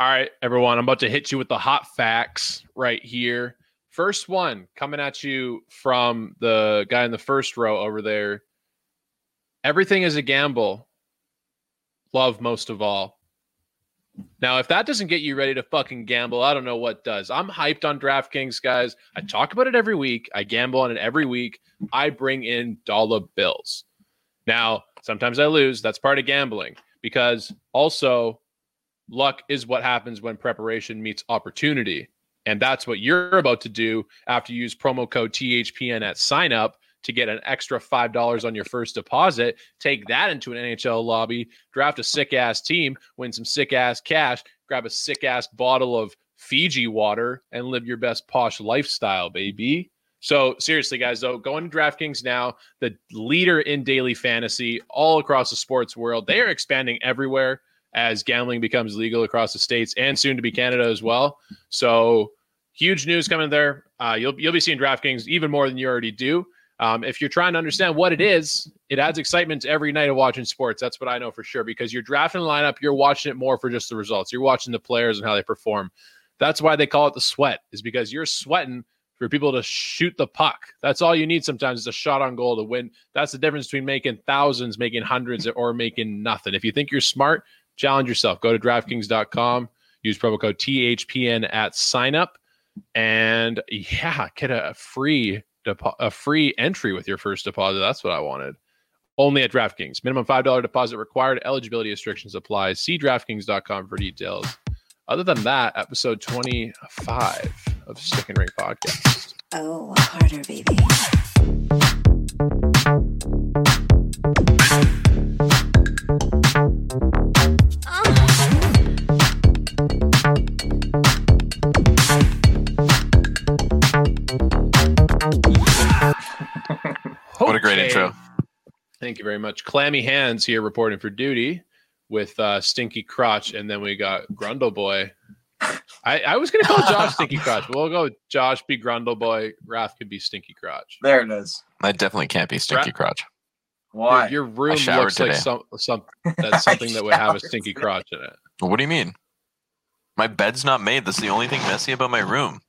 All right, everyone. I'm about to hit you with the hot facts right here. First one coming at you from the guy in the first row over there. Everything is a gamble. Love most of all. Now, if that doesn't get you ready to fucking gamble, I don't know what does. I'm hyped on DraftKings, guys. I talk about it every week. I gamble on it every week. I bring in dollar bills. Now, sometimes I lose. That's part of gambling because also luck is what happens when preparation meets opportunity. And that's what you're about to do after you use promo code THPN at sign up to get an extra $5 on your first deposit. Take that into an NHL lobby, draft a sick ass team, win some sick ass cash, grab a sick ass bottle of Fiji water, and live your best posh lifestyle, baby. So seriously, guys, though, going to DraftKings now, the leader in daily fantasy all across the sports world. They are expanding everywhere as gambling becomes legal across the states and soon to be Canada as well. So huge news coming there. Uh, you'll you'll be seeing DraftKings even more than you already do. Um, if you're trying to understand what it is, it adds excitement to every night of watching sports. That's what I know for sure because you're drafting the lineup, you're watching it more for just the results. You're watching the players and how they perform. That's why they call it the sweat, is because you're sweating for people to shoot the puck. That's all you need sometimes is a shot on goal to win. That's the difference between making thousands, making hundreds, or making nothing. If you think you're smart, challenge yourself. Go to DraftKings.com, use promo code THPN at signup, and yeah, get a free depo- a free entry with your first deposit. That's what I wanted. Only at DraftKings. Minimum $5 deposit required. Eligibility restrictions apply. See DraftKings.com for details. Other than that, episode 25 of Stick and Ring Podcast. Oh, harder, baby. A great Okay. intro. Thank you very much. Clammy Hands here reporting for duty with uh, Stinky Crotch. And then we got Grundle Boy. I, I was going to call Josh Stinky Crotch, but we'll go Josh be Grundle Boy. Raph could be Stinky Crotch. There it is. I definitely can't be stinky Ra- crotch. Why? Your, your room showered looks like some, some that's something that would have a Stinky today. Crotch in it. What do you mean? My bed's not made. That's the only thing messy about my room.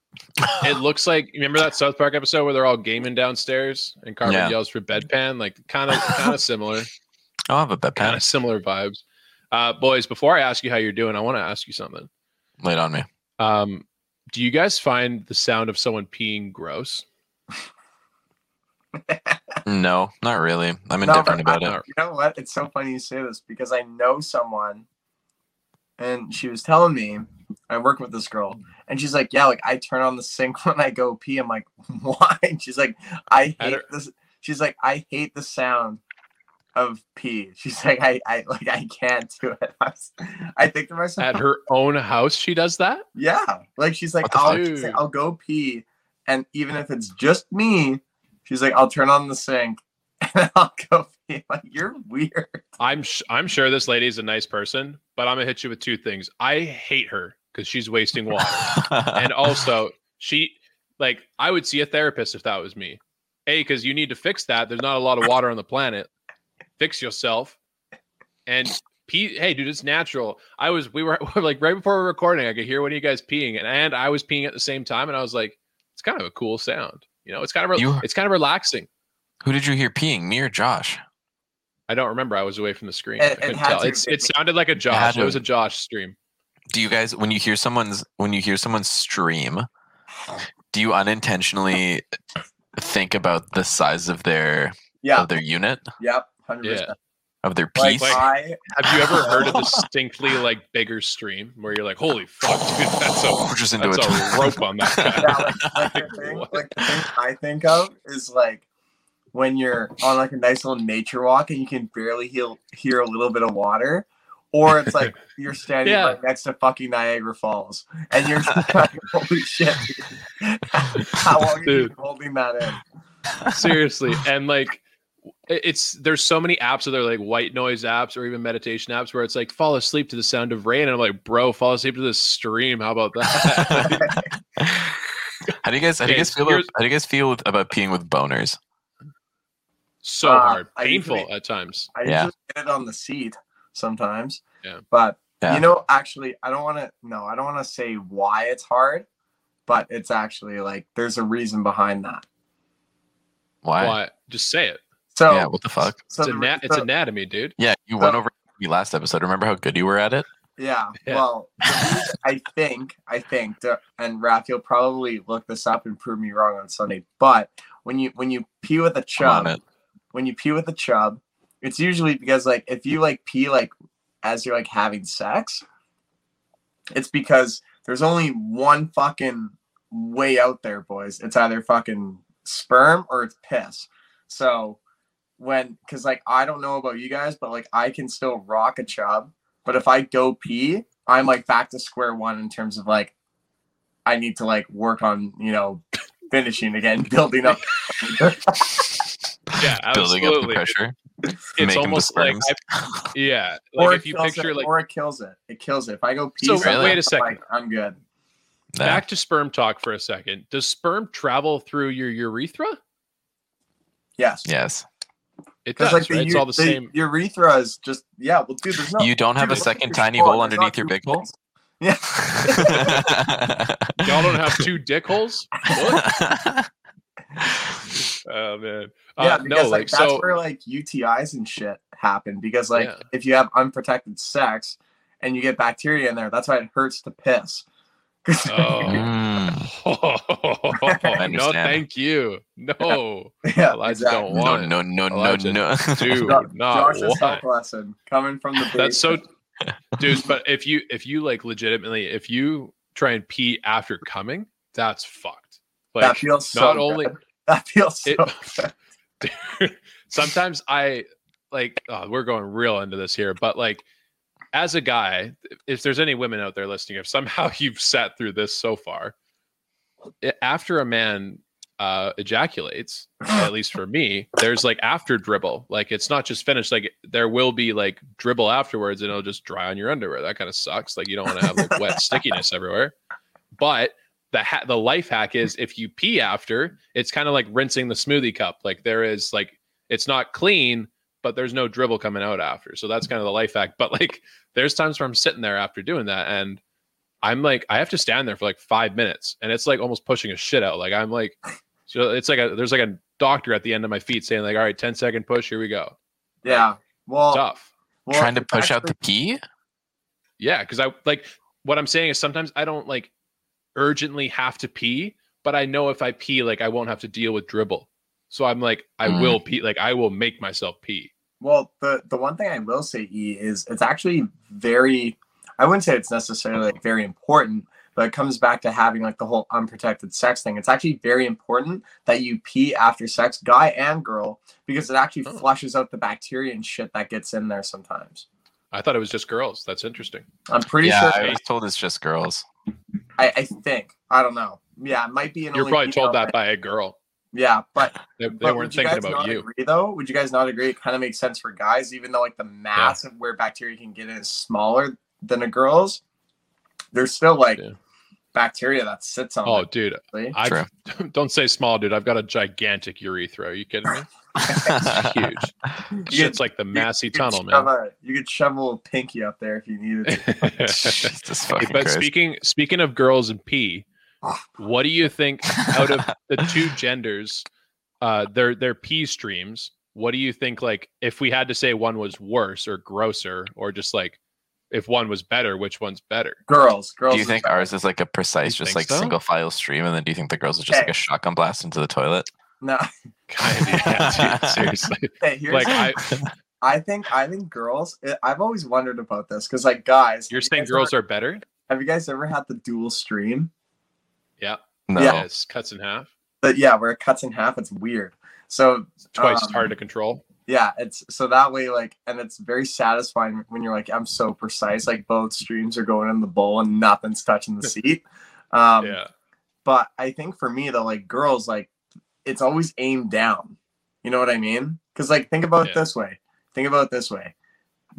It looks like remember that South Park episode where they're all gaming downstairs and Cartman Yeah. yells for bedpan, like kind of kind of similar, I'll have a kind bedpan. of similar vibes. Uh, boys, before I ask you how you're doing, I want to ask you something. Lay it on me. Um, do you guys find the sound of someone peeing gross? No, not really. I'm No, indifferent but about I- it. You know what? It's so funny you say this because I know someone, and she was telling me I work with this girl, and she's like, "Yeah, like I turn on the sink when I go pee." I'm like, "Why?" And she's like, "I hate this." She's like, "I hate the sound of pee." She's like, "I, I like I can't do it." I, was- I think to myself, At her own house, she does that. Yeah, like she's like, I'll, she's like, I'll go pee, and even if it's just me, she's like, I'll turn on the sink and I'll go pee. Like you're weird. I'm sh- I'm sure this lady is a nice person, but I'm gonna hit you with two things. I hate her because she's wasting water, and also she like I would see a therapist if that was me. A, because you need to fix that. There's not a lot of water on the planet. Fix yourself. And pee. Hey, dude, it's natural. I was we were like right before we were recording. I could hear one of you guys peeing, and, and I was peeing at the same time, and I was like, it's kind of a cool sound. You know, it's kind of re- You- it's kind of relaxing. Who did you hear peeing? Me or Josh? I don't remember. I was away from the screen. It- I couldn't had tell. It's it sounded like a Josh. to It was a Josh stream. Do you guys when you hear someone's when you hear someone stream, do you unintentionally think about the size of their Yeah. of their unit Yep. Hundred Yeah. of their piece? like- I, Have you ever heard a distinctly like bigger stream where you're like, holy fuck, dude, that's a just into that's a, a rope on that guy. yeah, like, like the thing, like the thing I think of is like when you're on like a nice little nature walk and you can barely hear hear a little bit of water. Or it's like you're standing Yeah. right next to fucking Niagara Falls, and you're like, "Holy shit! How long have you Dude. been holding that in?" Seriously, and like it's there's so many apps that are like white noise apps or even meditation apps where it's like fall asleep to the sound of rain, and I'm like, bro, fall asleep to the stream. How about that? How do you guys how do you guys feel here's- how do you guys feel with, about peeing with boners? so Uh, hard, I painful usually- at times. I Yeah. usually get it on the seat sometimes. Yeah. But Yeah. You know, actually, I don't want to. No, I don't want to say why it's hard, but it's actually like there's a reason behind that. Why? What? Just say it. So yeah. What the fuck? So It's, the- ana- it's anatomy, dude. Yeah. You So- went over me last episode. Remember how good you were at it? Yeah. Yeah. Well, I think, I think, and Raph, you'll probably look this up and prove me wrong on Sunday. But when you when you pee with a I'm chub, when you pee with a chub, it's usually because like if you like pee like as you're like having sex, it's because there's only one fucking way out there, boys. It's either fucking sperm or it's piss. So when because like I don't know about you guys, but like I can still rock a chub, but if I go pee, I'm like back to square one in terms of like I need to like work on, you know, finishing again, building up. Yeah, Building up the pressure. It's Make 'em the almost like. I- yeah, or like it if you kills picture it, like or it kills it. It kills it. If I go pee, So, somewhere, wait a I'm second. like, I'm good. Nah. back to sperm talk for a second. Does sperm travel through your urethra? Yes. Yes. It does, like the, right? It's all the, same. urethra is just yeah. Well, dude, there's no. You don't have dude, a second tiny hole underneath your big hole? Yeah. Y'all don't have two dick holes? What? Oh man. yeah, Uh, because no, like, like that's so. where like UTIs and shit happen. Because like Yeah. if you have unprotected sex and you get bacteria in there, that's why it hurts to piss. 'Cause- Oh. Mm. no, thank you. No, yeah, Eliza exactly. don't want no, no, no, Elijah, no. dude. Jo- not Josh's one. health lesson coming from the. That's so, dude. But if you if you like legitimately, if you try and pee after coming, that's fucked. that Like feels so not good. only that feels so. it. Dude, sometimes I like oh, we're going real into this here, but like as a guy, if there's any women out there listening, if somehow you've sat through this so far, after a man uh ejaculates, at least for me, there's like after dribble. Like it's not just finished, like there will be like dribble afterwards and it'll just dry on your underwear. That kind of sucks. Like you don't want to have like wet stickiness everywhere. But the ha- the life hack is if you pee after, it's kind of like rinsing the smoothie cup. Like there is like it's not clean, but there's no dribble coming out after. So that's kind of the life hack. But like there's times where I'm sitting there after doing that and I'm like I have to stand there for like five minutes and it's like almost pushing a shit out. Like I'm like so it's like a there's like a doctor at the end of my feet saying like all right 10 second push here we go. Yeah. Well, Tough. well, Trying to it's push out the actually- pee? Yeah, because I like what I'm saying is sometimes I don't like urgently have to pee, but I know if I pee, like I won't have to deal with dribble. So I'm like, I Mm. will pee, like I will make myself pee. Well, the the one thing I will say, E, is it's actually very. I wouldn't say it's necessarily like very important, but it comes back to having like the whole unprotected sex thing. It's actually very important that you pee after sex, guy and girl, because it actually Oh. flushes out the bacteria and shit that gets in there sometimes. I thought it was just girls. That's interesting. I'm pretty yeah, sure. I was told it's just girls. I, I think. I don't know. Yeah, it might be an You're probably told that by a girl. Yeah, but They, they But weren't thinking guys about not you. Agree, though, would you guys not agree? It kind of makes sense for guys, even though like the mass of where bacteria can get in is smaller than a girl's. There's still like Yeah. bacteria that sits on. Oh, it, dude. I don't say small, dude. I've got a gigantic urethra. Are you kidding me? It's huge. You Shit's could- like the Massey you tunnel, shove man. a- you could shovel a pinky up there if you needed to. Jesus but Christ. speaking speaking of girls and pee, what do you think out of the two genders, uh, their their pee streams? What do you think? Like, if we had to say one was worse or grosser, or just like if one was better, which one's better? girls, girls. do you think better. ours is like a precise, just like so? single file stream, and then do you think the girls is just like a shotgun blast into the toilet? No. Kind of, yeah, dude, seriously. Hey, here's, Like, I, I think I think girls. I've always wondered about this because like guys, you're have you saying guys girls ever- are better? Have you guys ever had the dual stream? Yeah, No. Yeah. Yes, cuts in half. But yeah, where it cuts in half. It's weird. So It's twice as Um, hard to control. yeah it's so that way like and it's very satisfying when you're like i'm so precise like both streams are going in the bowl and nothing's touching the seat um yeah, but i think for me though like girls like it's always aimed down. You know what i mean? Because like think about it this way. Think about it this way.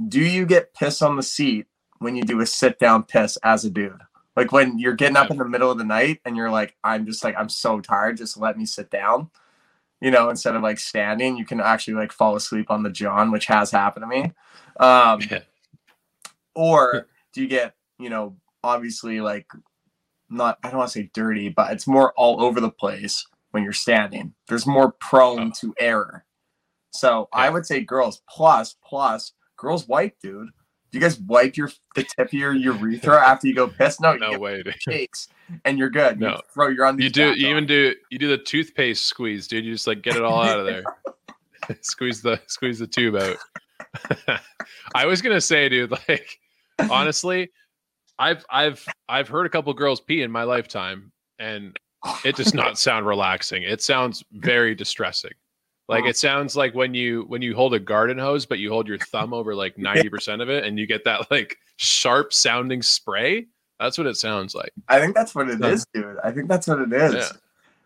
Do you get piss on the seat when you do a sit down piss as a dude? Like when you're getting up in the middle of the night and you're like i'm just like i'm so tired just let me sit down. You know instead of like standing you can actually like fall asleep on the john which has happened to me. Um Yeah. or do you get you know obviously like not I don't want to say dirty, but it's more all over the place when you're standing. There's more prone Oh. to error. So I would say girls plus plus girls wipe, dude. Do you guys wipe your the tip of your urethra after you go piss? No, No way, cakes and you're good. You No. throw your undies You do you on. even do you do the toothpaste squeeze, dude. You just like get it all out of there. squeeze the squeeze the tube out. I was gonna say, dude, like honestly, I've I've I've heard a couple girls pee in my lifetime, and it does not sound relaxing. It sounds very distressing. Like it sounds like when you when you hold a garden hose, but you hold your thumb over like ninety percent of it, and you get that like sharp sounding spray. That's what it sounds like. I think that's what it is, dude. I think that's what it is. Yeah.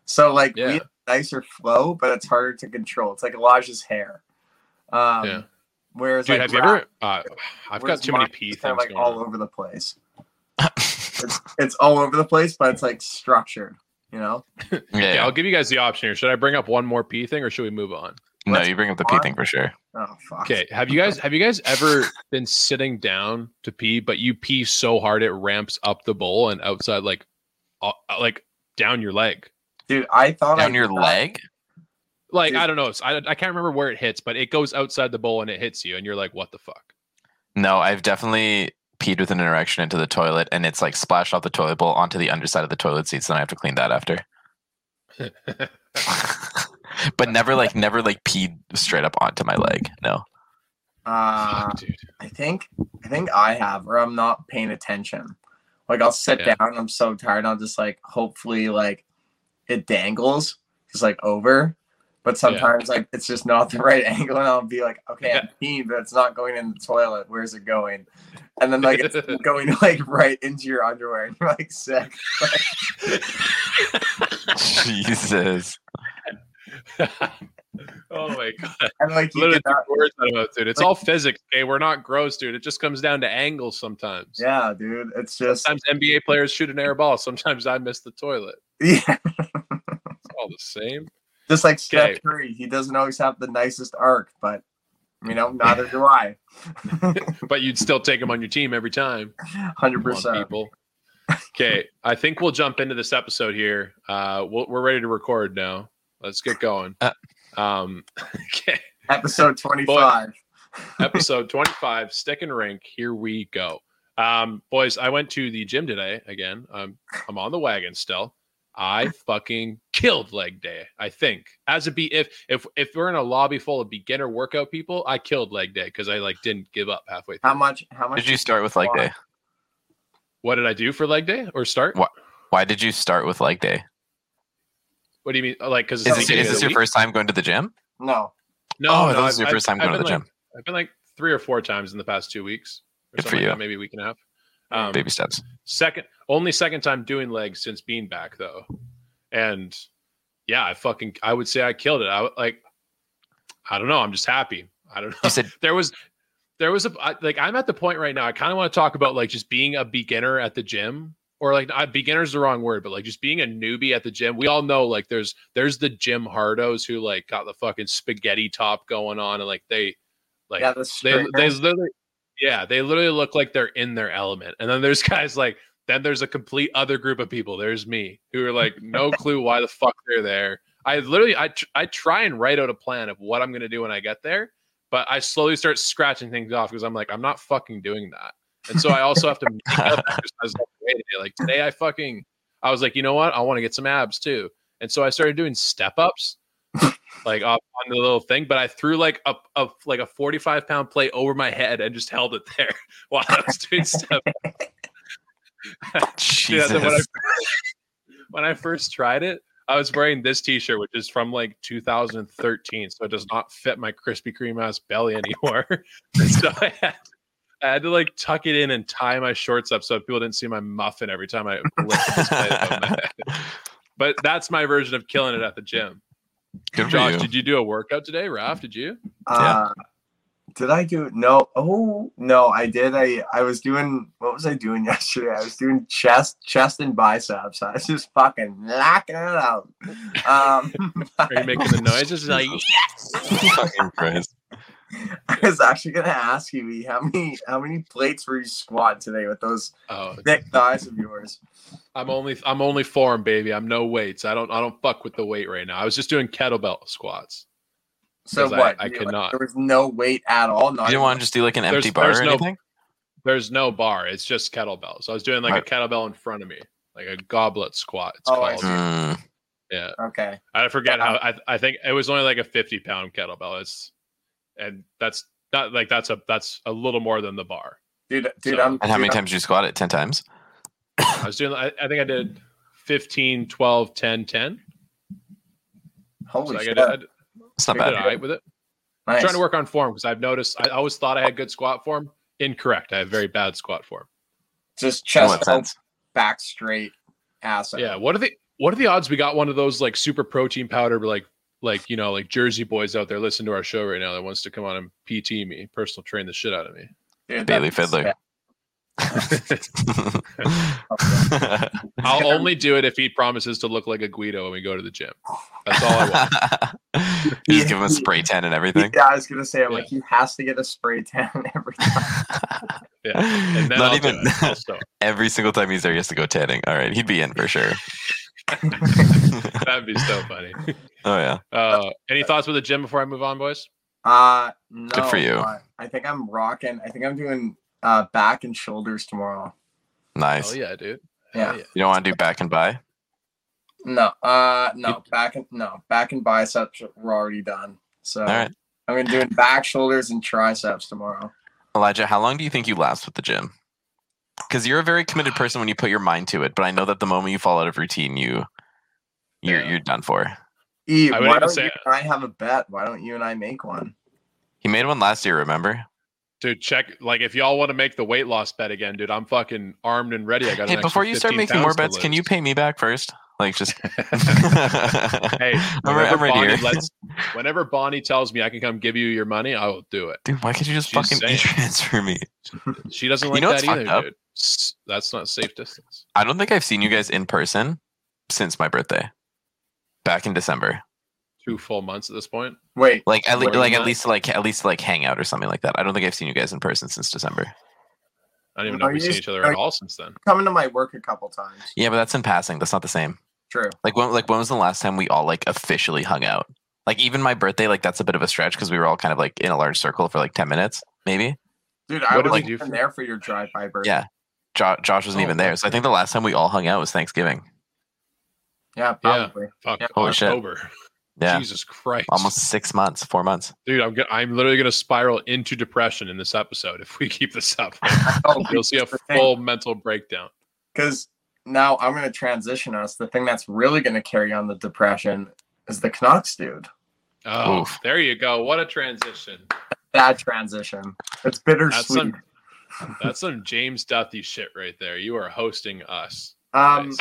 So like Yeah. we have nicer flow, but it's harder to control. It's like Elijah's hair. Um, Yeah. Whereas Dude, like have you ever? Uh, I've got too many pee things kind of like going all on. over the place. It's, it's all over the place, but it's like structured. You know? yeah, Okay, yeah. I'll give you guys the option here. Should I bring up one more pee thing, or should we move on? no, let's you bring up the pee on. thing for sure. Oh fuck. Okay, have you guys have you guys ever been sitting down to pee, but you pee so hard it ramps up the bowl and outside like, uh, like down your leg? Dude, I thought I Down your did that. leg? Like Dude. I don't know, I I can't remember where it hits, but it goes outside the bowl and it hits you, and you're like, what the fuck? No, I've definitely peed with an erection into the toilet and it's like splashed off the toilet bowl onto the underside of the toilet seats, and I have to clean that after. but never like never like peed straight up onto my leg. No. Uh, Fuck, dude. I think I think I have, or I'm not paying attention. Like I'll sit Yeah. down, I'm so tired, I'll just like hopefully like it dangles just like over. But sometimes like it's just not the right angle, and I'll be like, okay, I'm peeing, but it's not going in the toilet. Where's it going? And then like it's going like right into your underwear, and you're like sick. Jesus. oh my god! And like you Literally get words out of it, dude. It's all physics. Okay, we're not gross, dude. It just comes down to angles sometimes. yeah, dude. It's just Sometimes NBA players shoot an air ball. Sometimes I miss the toilet. yeah, It's all the same. Just like Steph Okay. Curry. He doesn't always have the nicest arc, but you know, neither do I. But you'd still take him on your team every time. Hundred percent, people. Okay, I think we'll jump into this episode here. Uh, we'll, we're ready to record now. Let's get going. Uh. Um, okay, Episode twenty-five. episode 25 stick and rink here we go um boys i went to the gym today again um, i'm on the wagon still i fucking killed leg day i think as a be if if if we're in a lobby full of beginner workout people i killed leg day because i like didn't give up halfway through. How much? How much Did you start with leg day? what did i do for leg day or start What? Why did you start with leg day? what do you mean like because Is this, is this your first time going to the gym? No. no oh, no, this is your I've- first time I've going to the been, gym. like- i've been like three or four times in the past two weeks or Good for something like you. that, maybe a week and a half um, Baby steps. Second, only second time doing legs since being back though, and yeah, I fucking I would say I killed it. I like, I don't know. I'm just happy. I don't know. You said there was there was a I, like I'm at the point right now. I kind of want to talk about like just being a beginner at the gym, or like I, beginner's the wrong word, but like just being a newbie at the gym. We all know like there's there's the gym hardos who like got the fucking spaghetti top going on, and like they like yeah, the they they straightness. Yeah they literally look like they're in their element and then there's guys like then there's a complete other group of people. There's me who are like no clue why the fuck they're there. I literally i, tr- I try and write out a plan of what i'm going to do when i get there but i slowly start scratching things off because i'm like i'm not fucking doing that. And so i also have to make up exercises along the way today. like today i fucking i was like you know what? I want to get some abs too. And so i started doing step ups like up on the little thing, but I threw like a, a like a 45 pound plate over my head and just held it there while I was doing stuff. Jesus. when, I, when I first tried it, I was wearing this t-shirt, which is from like 2013, so it does not fit my Krispy Kreme ass belly anymore. So I had, I had to like tuck it in and tie my shorts up so people didn't see my muffin every time I lifted this plate my head. But that's my version of killing it at the gym. Good Josh, you. did you do a workout today? Raf, did you? Uh, did I do no? Oh no, I did. I I was doing what was I doing yesterday? I was doing chest, chest and biceps. I was just fucking knocking it out. Um, Are you making the noises like Fucking Christ. I was actually gonna ask you, E, how many how many plates were you squat today with those Oh, thick thighs of yours? I'm only I'm only form, baby. I'm no weights. I don't I don't fuck with the weight right now. I was just doing kettlebell squats. So what? I you- could not. There was no weight at all. Not You didn't want to just do like an There's- empty bar there's or no- anything? There's no bar. It's just kettlebells. I was doing like Right. a kettlebell in front of me, like a goblet squat. It's Oh, I called. see. Mm, Yeah, okay. I forget how. I I think it was only like a 50 pound kettlebell. It's and that's not like that's a that's a little more than the bar. Dude, dude, So- I'm and how many dude, times did you squat it? 10 times? I was doing. I, I think I did 15, 12, 10, 10. I'm- Holy So shit. I did, It's not bad. all right with it. nice. trying to work on form because I've noticed I always thought I had good squat form. Incorrect. I have very bad squat form. Just chest what up, sense? back straight, ass. out. Yeah. What are the what are the odds we got one of those like super protein powder like like you know like Jersey boys out there listening to our show right now that wants to come on and PT me, personal train the shit out of me. Dude, Bailey that's- Fiddler. I'll only do it if he promises to look like a Guido when we go to the gym. That's all I want. you just give him a spray tan and everything. Yeah, I was gonna say, I'm Yeah. like, he has to get a spray tan every time. Yeah. And then Not I'll even it. I'll start. every single time he's there, he has to go tanning. All right, he'd be in for sure. That'd be so funny. oh yeah, Uh, any thoughts with the gym before I move on, boys? Uh, no. for you. uh, I think I'm rocking. I think I'm doing uh back and shoulders tomorrow. nice. Oh yeah, dude. Yeah. Hell You don't want to do back and by? No, uh, no, back and no, back and biceps were already done. So All right, I'm gonna do back, shoulders, and triceps tomorrow. Elijah. How long do you think you last with the gym? Because you're a very committed person when you put your mind to it, but I know that the moment you fall out of routine, you you're Yeah. you're done for. E, I would why don't say- you and I have a bet? Why don't you and I make one? He made one last year. Remember? Dude, check like if y'all want to make the weight loss bet again, dude. I'm fucking armed and ready. I got. Hey, before you start making more bets, can you pay me back first? Like just. Hey, I'm, re- whenever I'm ready Bonnie here. lets, whenever Bonnie tells me I can come give you your money, I will do it. Dude, why can't you just She's fucking e-transfer me? She doesn't You like know that either, up? dude. S- That's not safe distance. I don't think I've seen you guys in person since my birthday, back in December. Two full months at this point. Wait, Like at, le- Wait, like at least like at least like hang out or something like that. I don't think I've seen you guys in person since December. I don't even No, know if we've seen each other at all since then. coming to my work a couple times. Yeah, but that's in passing. That's not the same. True. Like when like when was the last time we all like officially hung out? Like even my birthday, like that's a bit of a stretch because we were all kind of like in a large circle for like ten minutes, maybe. Dude, I What did we wasn't do even for- there for your drive-by birthday. Yeah. Jo- Josh wasn't Oh, even there, so I think the last time we all hung out was Thanksgiving. Yeah, probably. Fuck Yeah. Holy shit. Yeah, Jesus Christ. almost six months, four months. Dude, I'm go- I'm literally gonna spiral into depression in this episode if we keep this up. Oh, You'll see a full mental breakdown. because now I'm gonna transition us. The thing that's really gonna carry on the depression is the Canucks, dude. Oh, Oof. there you go. What a transition. Bad transition. It's bittersweet. some- That's some James Duthie shit right there. You are hosting us. um, Nice.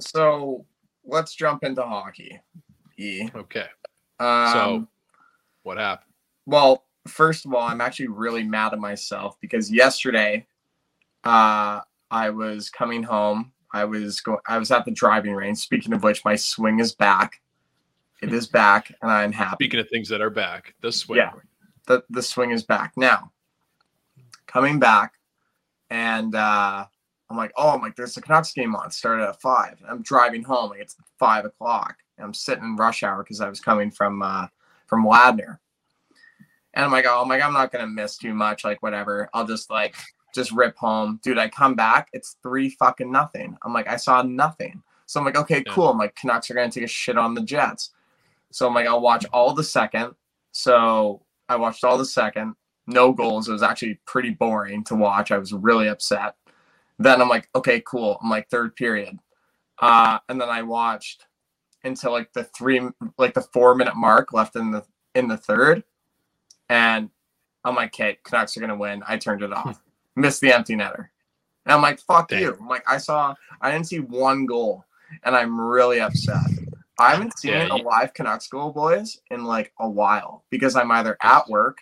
so let's jump into hockey. E. Okay. Um, So what happened? Well, first of all, I'm actually really mad at myself because yesterday, uh, I was coming home. I was go. I was at the driving range. Speaking of which, my swing is back. It is back, and I'm happy. Speaking of things that are back, the swing. Yeah. the the swing is back now. Coming back, and uh, I'm like, oh, I'm like, there's a Canucks game on. Started at five. I'm driving home. Like it's five o'clock. And I'm sitting in rush hour because I was coming from uh, from Ladner. And I'm like, oh, I'm like, I'm not gonna miss too much. Like whatever. I'll just like just rip home, dude. I come back. It's three fucking nothing. I'm like, I saw nothing. So I'm like, okay, cool. I'm like, Canucks are gonna take a shit on the Jets. So I'm like, I'll watch all the second. So I watched all the second. No goals. It was actually pretty boring to watch. I was really upset. Then I'm like, okay, cool. I'm like third period. Uh, and then I watched until like the three, like the four minute mark left in the in the third, and I'm like, okay, Canucks are gonna win. I turned it off. Missed the empty netter. And I'm like, fuck Damn. you. I'm like, I saw, I didn't see one goal, and I'm really upset. I haven't seen Yeah, a live Canucks goal, boys, in like a while because I'm either at work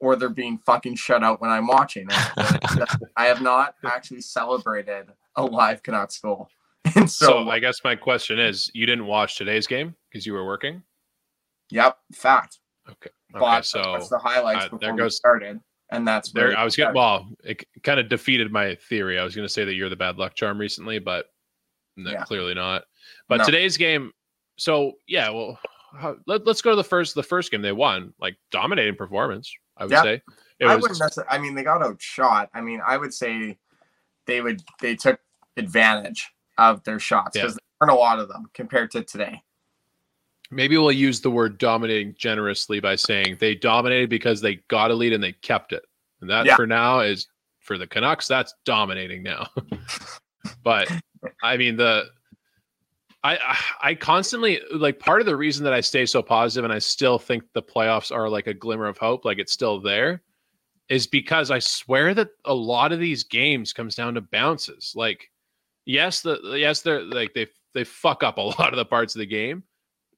or they're being fucking shut out when I'm watching. it. I have not actually celebrated a live Canucks goal. And So, so, I guess my question is, you didn't watch today's game because you were working. yep, fact. Okay, but so that's the highlights uh, before there we goes- started, and that's there I was getting well, it kind of defeated my theory. I was going to say that you're the bad luck charm recently, but no, Yeah. clearly not. But No. today's game, so yeah, well, how, let, us go to the first the first game they won, like dominating performance. I would Yeah. say it I was wouldn't necessarily. I mean, they got outshot. I mean, I would say they would they took advantage of their shots Yeah. because there weren't a lot of them compared to today. maybe we'll use the word dominating generously by saying they dominated because they got a lead and they kept it. And that Yeah. for now is for the Canucks, that's dominating now. but I mean the I I- I constantly like part of the reason that I stay so positive and I still think the playoffs are like a glimmer of hope, like it's still there, is because I swear that a lot of these games comes down to bounces. Like, yes, the yes, they're like they they fuck up a lot of the parts of the game,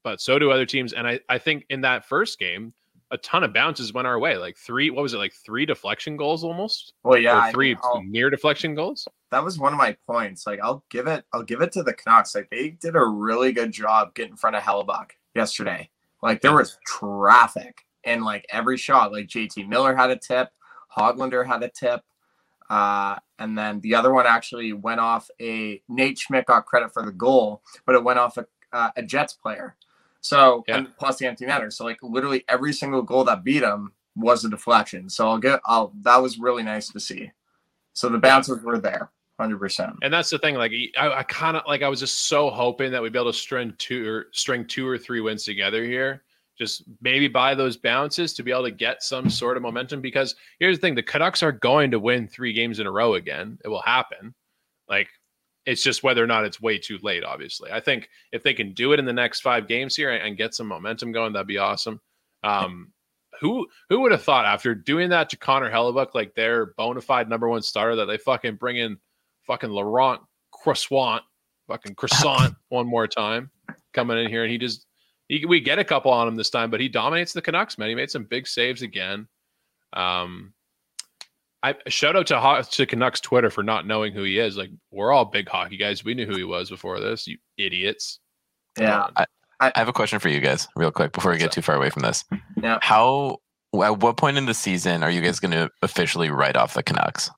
but so do other teams. And I, I think in that first game, a ton of bounces went our way. Like three, what was it, like three deflection goals almost? Well, yeah, or three I'll- near deflection goals? That was one of my points. Like, I'll give it, I'll give it to the Canucks. Like, they did a really good job getting in front of Hellebuyck yesterday. Like, there was traffic in like every shot. Like, JT Miller had a tip, Hoglander had a tip, uh, and then the other one actually went off a Nate Schmidt got credit for the goal, but it went off a, uh, a Jets player. So, Yeah. and plus the empty netter. So, like, literally every single goal that beat him was a deflection. So, I'll get, I'll, that was really nice to see. So, the bouncers were there. Hundred percent. And that's the thing. Like I, I kind of like I was just so hoping that we'd be able to string two or string two or three wins together here. Just maybe buy those bounces to be able to get some sort of momentum. Because here's the thing: the Canucks are going to win three games in a row again. It will happen. Like it's just whether or not it's way too late. Obviously, I think if they can do it in the next five games here and get some momentum going, that'd be awesome. Um, who who would have thought after doing that to Connor Hellebuyck, like their bona fide number one starter, that they fucking bring in fucking Laurent Croissant, fucking croissant one more time coming in here, and he just he, we get a couple on him this time, but he dominates the Canucks, man. He made some big saves again. Um, I shout out to Ho- to Canucks Twitter for not knowing who he is. Like we're all big hockey guys. We knew who he was before this. You idiots. Come Yeah. on. I have a question for you guys, real quick, before we get What's too far away from this. Yeah. How, at what point in the season are you guys going to officially write off the Canucks?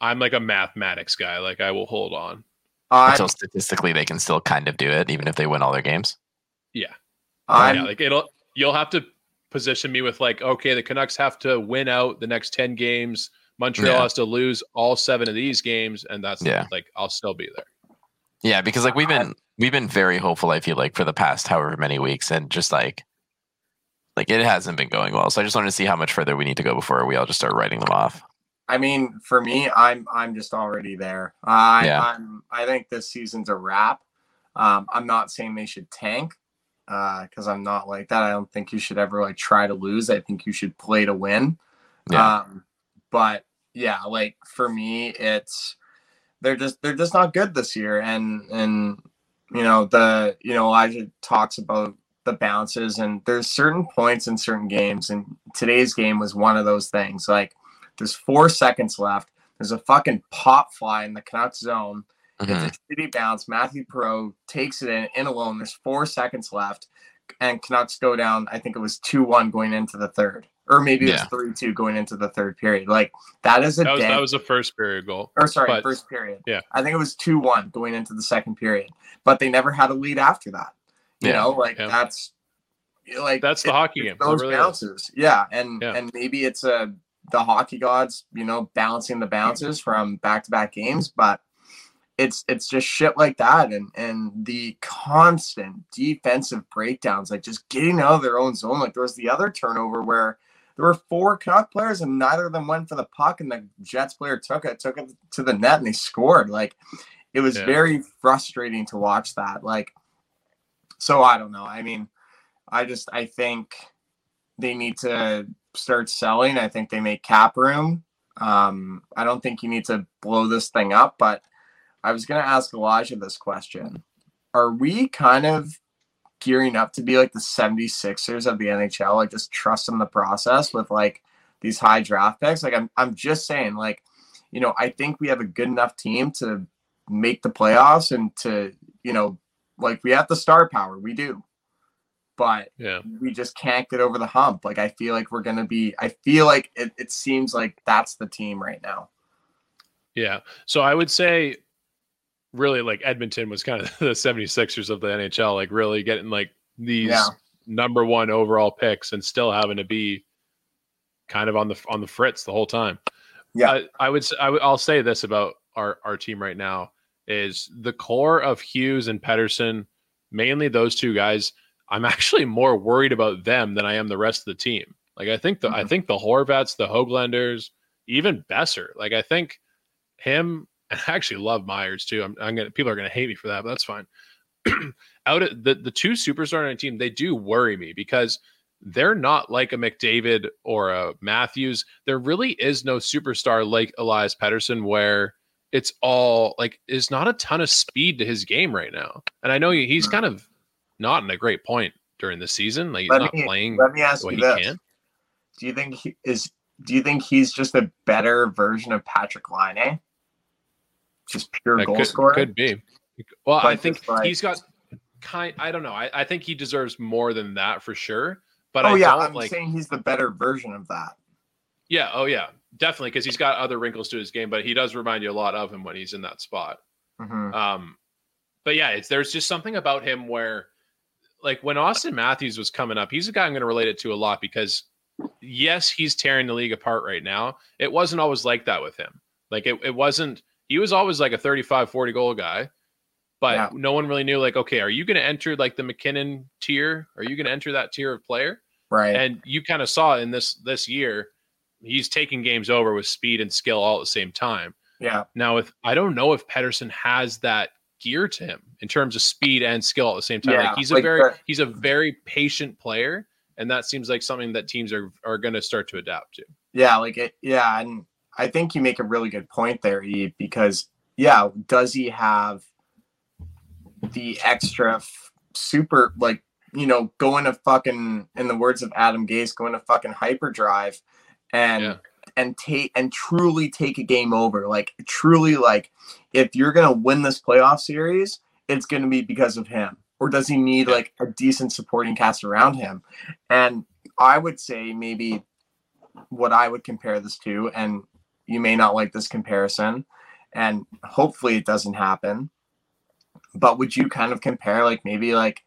I'm like a mathematics guy. Like I will hold on. I'm, Until statistically they can still kind of do it, even if they win all their games. Yeah. I'm yeah, like it'll you'll have to position me with like, okay, the Canucks have to win out the next 10 games. Montreal Yeah. has to lose all seven of these games, and that's Yeah. like I'll still be there. Yeah, because like we've been we've been very hopeful. I feel like for the past however many weeks, and just like like it hasn't been going well. So I just wanted to see how much further we need to go before we all just start writing them off. I mean, for me, I'm I'm just already there. I Yeah. I'm I think this season's a wrap. Um, I'm not saying they should tank because I'm not like that. I don't think you should ever like try to lose. I think you should play to win. Yeah. Um, but yeah, like for me, it's they're just they're just not good this year. And and you know the you know Elijah talks about the bounces and there's certain points in certain games and today's game was one of those things. Like there's four seconds left. There's a fucking pop fly in the Canucks zone. Mhm. It's a shitty bounce. Mathieu Perreault takes it in, in alone. There's four seconds left, and Canucks go down. I think it was two one going into the third, or maybe it was Yeah. three two going into the third period. Like that is a That was dang- that was the first period goal. or sorry, but- first period. yeah. I think it was two one going into the second period, but they never had a lead after that. You Yeah. know, like Yeah. that's like That's the it- hockey it's game. Those really is. bounces, yeah, and Yeah. and maybe it's a the hockey gods, you know, balancing the bounces from back to back games, but it's it's just shit like that, and and the constant defensive breakdowns, like just getting out of their own zone. Like there was the other turnover where there were four Canuck players and neither of them went for the puck, and the Jets player took it, took it to the net, and they scored. Like it was Yeah. very frustrating to watch that. Like, so I don't know. I mean, I just I think they need to start selling. I think they make cap room. Um, I don't think you need to blow this thing up, but I was gonna ask Elijah this question. Are we kind of gearing up to be like the 76ers of the NHL, like just trusting the process with like these high draft picks? Like I'm I'm just saying, like, you know, I think we have a good enough team to make the playoffs and to, you know, like we have the star power. We do. But Yeah. we just can't get over the hump. Like I feel like we're gonna be. I feel like it, it seems like that's the team right now. Yeah. So I would say really like Edmonton was kind of the 76ers of the NHL, like really getting like these Yeah. number one overall picks and still having to be kind of on the on the fritz the whole time. Yeah. I, I would s- I would I'll say this about our our team right now is the core of Hughes and Pettersson, mainly those two guys. I'm actually more worried about them than I am the rest of the team. Like I think the I Mhm. think the Horvats, the Hoglanders, even Boeser. Like I think him and I actually love Myers too. I'm, I'm gonna people are gonna hate me for that, but that's fine. Out of the the two superstars on our team, they do worry me because they're not like a McDavid or a Matthews. There really is no superstar like Elias Pettersson where it's all like is not a ton of speed to his game right now. And I know he's kind of not in a great point during the season. Like he's Let not me- playing Let me ask what you he this: can. Do you think he is? Do you think he's just a better version of Patrik Laine? Just pure That goal could, scorer. could be. Well, I think like- he's got kind. I don't know. I, I think he deserves more than that for sure. But oh I yeah, I'm like. saying he's the better version of that. Yeah. Oh yeah. Definitely because he's got other wrinkles to his game, but he does remind you a lot of him when he's in that spot. Mhm. Um, but yeah, it's there's just something about him where, like when Auston Matthews was coming up, he's a guy I'm going to relate it to a lot because, yes, he's tearing the league apart right now. It wasn't always like that with him. Like it, it wasn't. He was always like a 35, 40 goal guy, but Yeah. no one really knew. Like, okay, are you going to enter like the MacKinnon tier? Are you going to enter that tier of player? Right. And you kind of saw in this this year, he's taking games over with speed and skill all at the same time. yeah. Now, if I don't know if Pettersson has that gear to him in terms of speed and skill at the same time. Yeah, like he's a like very the- he's a very patient player, and that seems like something that teams are are going to start to adapt to. Yeah, like it. Yeah, and I think you make a really good point there, Eve, because yeah, does he have the extra f- super like you know going to fucking in the words of Adam Gase going to fucking hyperdrive and Yeah. And take and truly take a game over. Like truly like if you're gonna win this playoff series it's gonna be because of him. Or does he need like a decent supporting cast around him? And I would say maybe what I would compare this to, and you may not like this comparison, and hopefully it doesn't happen. But would you kind of compare like maybe like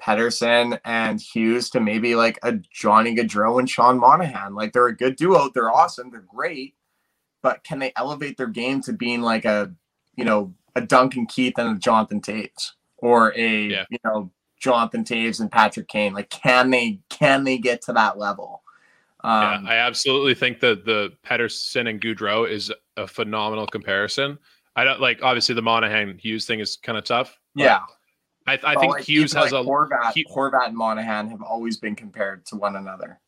Pettersson and Hughes to maybe like a Johnny Gaudreau and Sean Monahan? Like they're a good duo, they're awesome, they're great, but can they elevate their game to being like a you know a Duncan Keith and a Jonathan Toews or a Yeah. you know Jonathan Toews and Patrick Kane? Like can they can they get to that level? Um, yeah, I absolutely think that the Pettersson and Gaudreau is a phenomenal comparison. I don't like obviously the Monahan Hughes thing is kind of tough. yeah. I, I think like, Hughes has like, a Horvat, Hu- Horvat and Monahan have always been compared to one another.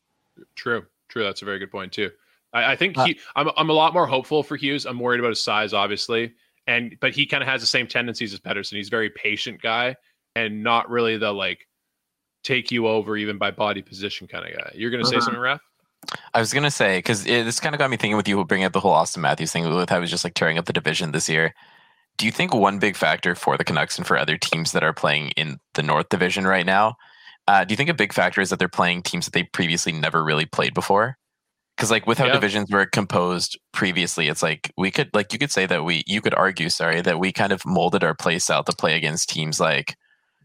True, true. That's a very good point too. I, I think Uh, he. I'm. I'm a lot more hopeful for Hughes. I'm worried about his size, obviously, and but he kind of has the same tendencies as Pettersson. He's a very patient guy, and not really the like take you over even by body position kind of guy. You're gonna say Mhm. something, Raf? I was gonna say because this kind of got me thinking with you bringing up the whole Auston Matthews thing with how he's just like tearing up the division this year. Do you think one big factor for the Canucks and for other teams that are playing in the North Division right now? Uh, do you think a big factor is that they're playing teams that they previously never really played before? Because like with how Yeah. divisions were composed previously, it's like we could like you could say that we you could argue sorry that we kind of molded our play style to play against teams like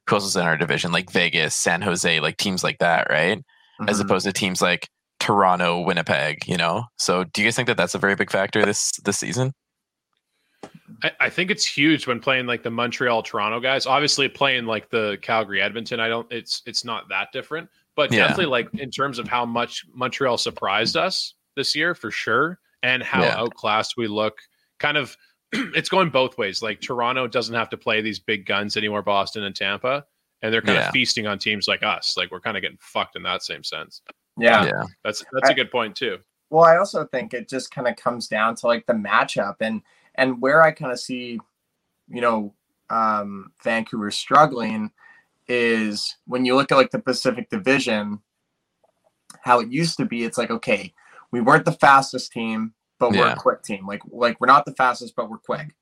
who else was in our division like Vegas, San Jose, like teams like that, right? as Mhm. opposed to teams like Toronto, Winnipeg. You know, so do you guys think that that's a very big factor this this season? I, I think it's huge when playing like the Montreal Toronto guys. Obviously, playing like the Calgary Edmonton, I don't. It's it's not that different, but Yeah. definitely like in terms of how much Montreal surprised us this year for sure, and how Yeah. outclassed we look. Kind of, it's going both ways. Like Toronto doesn't have to play these big guns anymore, Boston and Tampa, and they're kind Yeah. of feasting on teams like us. Like we're kind of getting fucked in that same sense. yeah. yeah. That's that's a I- good point too. Well, I also think it just kind of comes down to like the matchup and and where I kind of see, you know, um, Vancouver struggling is when you look at like the Pacific Division, how it used to be. It's like okay, we weren't the fastest team, but we're a quick team. Like like we're not the fastest, but we're quick.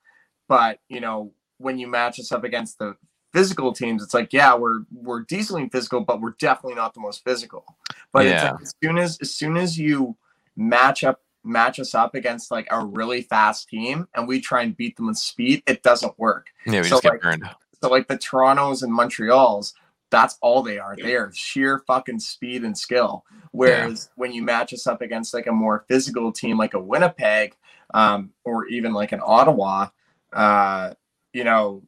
But you know, when you match us up against the physical teams, it's like, yeah, we're we're decently physical, but we're definitely not the most physical. But it's Yeah. like, as soon as as soon as you match up match us up against like a really fast team and we try and beat them with speed, it doesn't work. Yeah, we So, just get like, burned. So like the Torontos and Montreals, that's all they are. They are sheer fucking speed and skill. Whereas when you match us up against like a more physical team like a Winnipeg, um, or even like an Ottawa, uh, you know,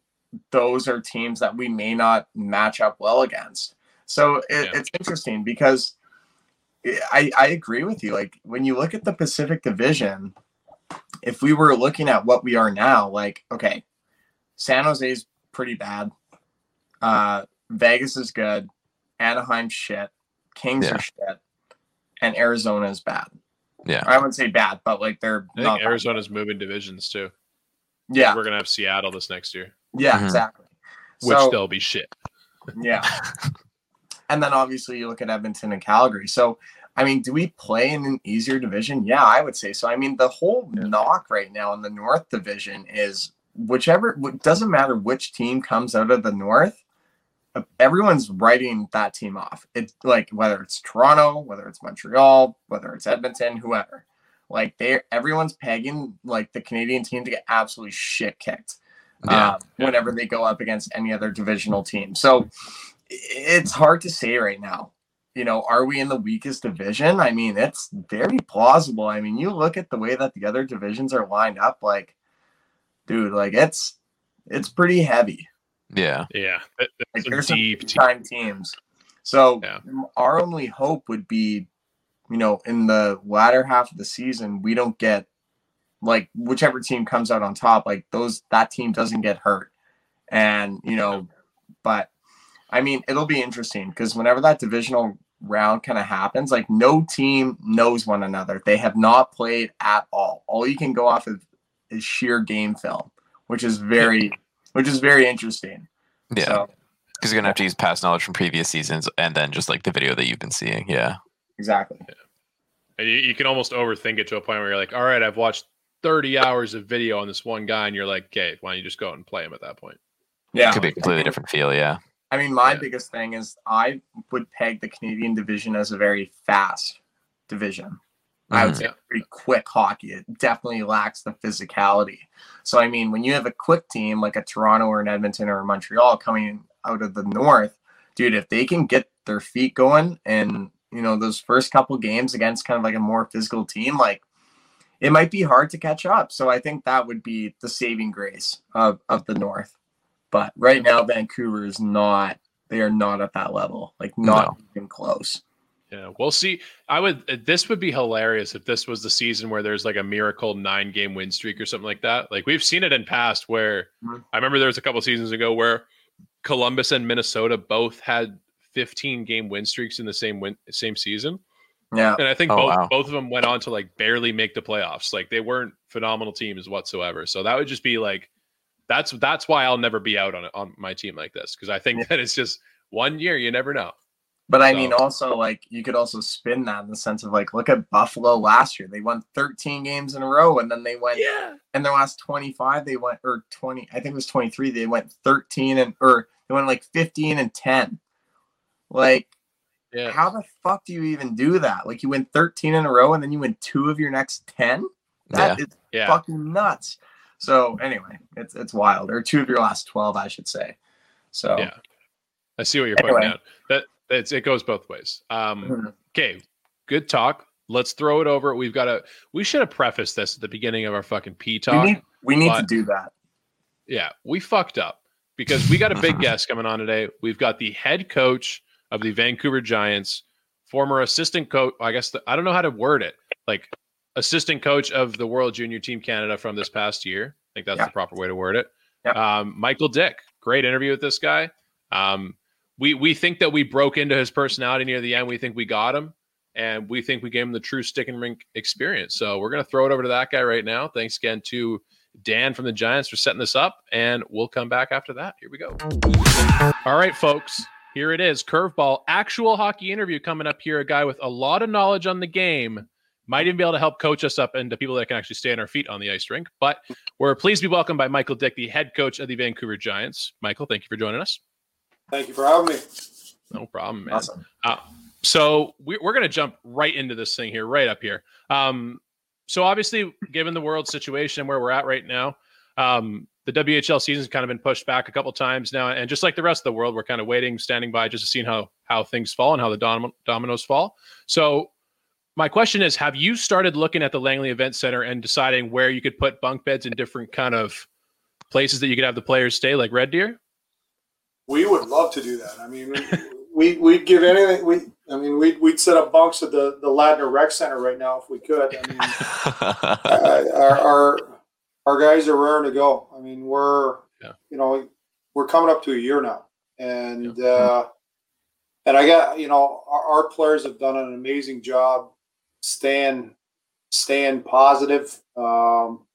those are teams that we may not match up well against. So it, Yeah. it's interesting because I, I agree with you. Like when you look at the Pacific Division, if we were looking at what we are now, like, okay, San Jose's pretty bad. Uh, Vegas is good. Anaheim shit. Kings Yeah. are shit. And Arizona is bad. Yeah. I wouldn't say bad, but like they're I not think that Arizona's moving divisions too. Yeah, We're gonna have Seattle this next year, yeah, Mhm. exactly. which So- they'll be shit. Yeah. and then obviously you look at Edmonton and Calgary. So, I mean, do we play in an easier division? Yeah, I would say so. I mean, the whole knock right now in the North Division is whichever, it doesn't matter which team comes out of the North, everyone's writing that team off. It's like whether it's Toronto, whether it's Montreal, whether it's Edmonton, whoever. Like they, everyone's pegging like the Canadian team to get absolutely shit kicked Yeah. um, whenever they go up against any other divisional team. So it's hard to say right now. You know, are we in the weakest division? I mean, it's very plausible. I mean, you look at the way that the other divisions are lined up, like, dude, like it's it's pretty heavy. Yeah. Yeah, th- Like there's some some deep. teams. time teams. So Yeah. our only hope would be, you know, in the latter half of the season, we don't get like whichever team comes out on top, like those that team doesn't get hurt. And, you know, but I mean, it'll be interesting because whenever that divisional round kind of happens, like no team knows one another. They have not played at all. All you can go off of is sheer game film, which is very which is very interesting. Yeah. So, Because you're gonna have to use past knowledge from previous seasons and then just like the video that you've been seeing. Yeah. exactly. And you, you can almost overthink it to a point where you're like, all right, I've watched 30 hours of video on this one guy, and you're like, okay, why don't you just go out and play him at that point? Yeah. it Could be a completely different feel. Yeah. I mean, my Yeah. biggest thing is I would peg the Canadian division as a very fast division. I would Mhm. say pretty quick hockey. It definitely lacks the physicality. So, I mean, when you have a quick team like a Toronto or an Edmonton or a Montreal coming out of the north, dude, if they can get their feet going and, you know, those first couple games against kind of like a more physical team, like it might be hard to catch up. So, I think that would be the saving grace of, of the north. But right now, Vancouver is not, they are not at that level, like not even close. Yeah, we'll see. I would. This would be hilarious if this was the season where there's like a miracle nine game win streak or something like that. Like we've seen it in past where Mhm. I remember there was a couple seasons ago where Columbus and Minnesota both had 15 game win streaks in the same win same season, Yeah. and I think Oh, both wow. both of them went on to like barely make the playoffs. Like they weren't phenomenal teams whatsoever. So that would just be like that's that's why I'll never be out on on my team like this because I think Yeah. that it's just one year. You never know. But I So- mean, also like you could also spin that in the sense of like, look at Buffalo last year. They won 13 games in a row, and then they went Yeah. in their last 25. They went or 20. I think it was 23. They went 13 and or they went like 15 and 10. Like, Yeah. how the fuck do you even do that? Like, you win 13 in a row, and then you win two of your next 10. Yeah. That is Yeah. fucking nuts. So anyway, it's it's wild. Or two of your last 12, I should say. So Yeah. I see what you're putting Anyway. down. That it's, it goes both ways. Um, Mhm. okay, good talk. Let's throw it over. We've got to. We should have prefaced this at the beginning of our fucking P we talk. need we need to do that. yeah, we fucked up because we got a big guest coming on today. We've got the head coach of the Vancouver Giants, former assistant coach. I guess the, I don't know how to word it. Like assistant coach of the World Junior Team Canada from this past year. I think that's Yeah. the proper way to word it. Yeah. Um, Michael Dick, great interview with this guy. Um, we we think that we broke into his personality near the end. We think we got him, and we think we gave him the true stick and rink experience. So we're gonna throw it over to that guy right now. Thanks again to Dan from the Giants for setting this up, and we'll come back after that. Here we go. All right, folks. Here it is. Curveball, actual hockey interview coming up here. A guy with a lot of knowledge on the game, might even be able to help coach us up into people that can actually stay on our feet on the ice rink. But we're pleased to be welcomed by Michael Dick, the head coach of the Vancouver Giants. Michael, thank you for joining us. Thank you for having me. No problem, man. Awesome. Uh, so we, we're going to jump right into this thing here, right up here. Um, so obviously, given the world situation where we're at right now, um, the WHL season's kind of been pushed back a couple times now, and just like the rest of the world, we're kind of waiting, standing by, just to see how how things fall and how the dom- dominoes fall. So my question is have you started looking at the langley event center and deciding where you could put bunk beds in different kind of places that you could have the players stay like red deer We would love to do that. I mean, we we'd give anything. We I mean, we'd we'd set up bunks at the the Ladner Rec Center right now if we could. I mean, uh, our, our our guys are raring to go. I mean, we're Yeah. you know we're coming up to a year now, and uh, and I got you know our, our players have done an amazing job staying staying positive. Um,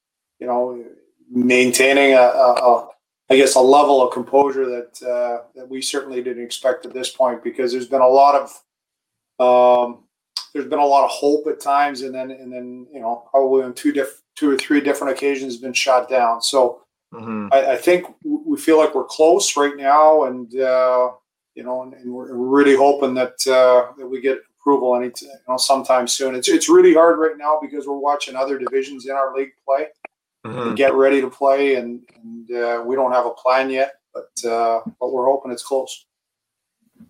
you know, maintaining a, a, a I guess a level of composure that uh, that we certainly didn't expect at this point because there's been a lot of um, there's been a lot of hope at times and then and then you know probably on two diff- two or three different occasions been shot down. So Mhm. I, I think we feel like we're close right now, and uh, you know, and, and we're really hoping that uh, that we get approval any you know sometime soon. It's it's really hard right now because we're watching other divisions in our league play Mhm. and get ready to play, and, and uh, we don't have a plan yet, but uh, but we're hoping it's close.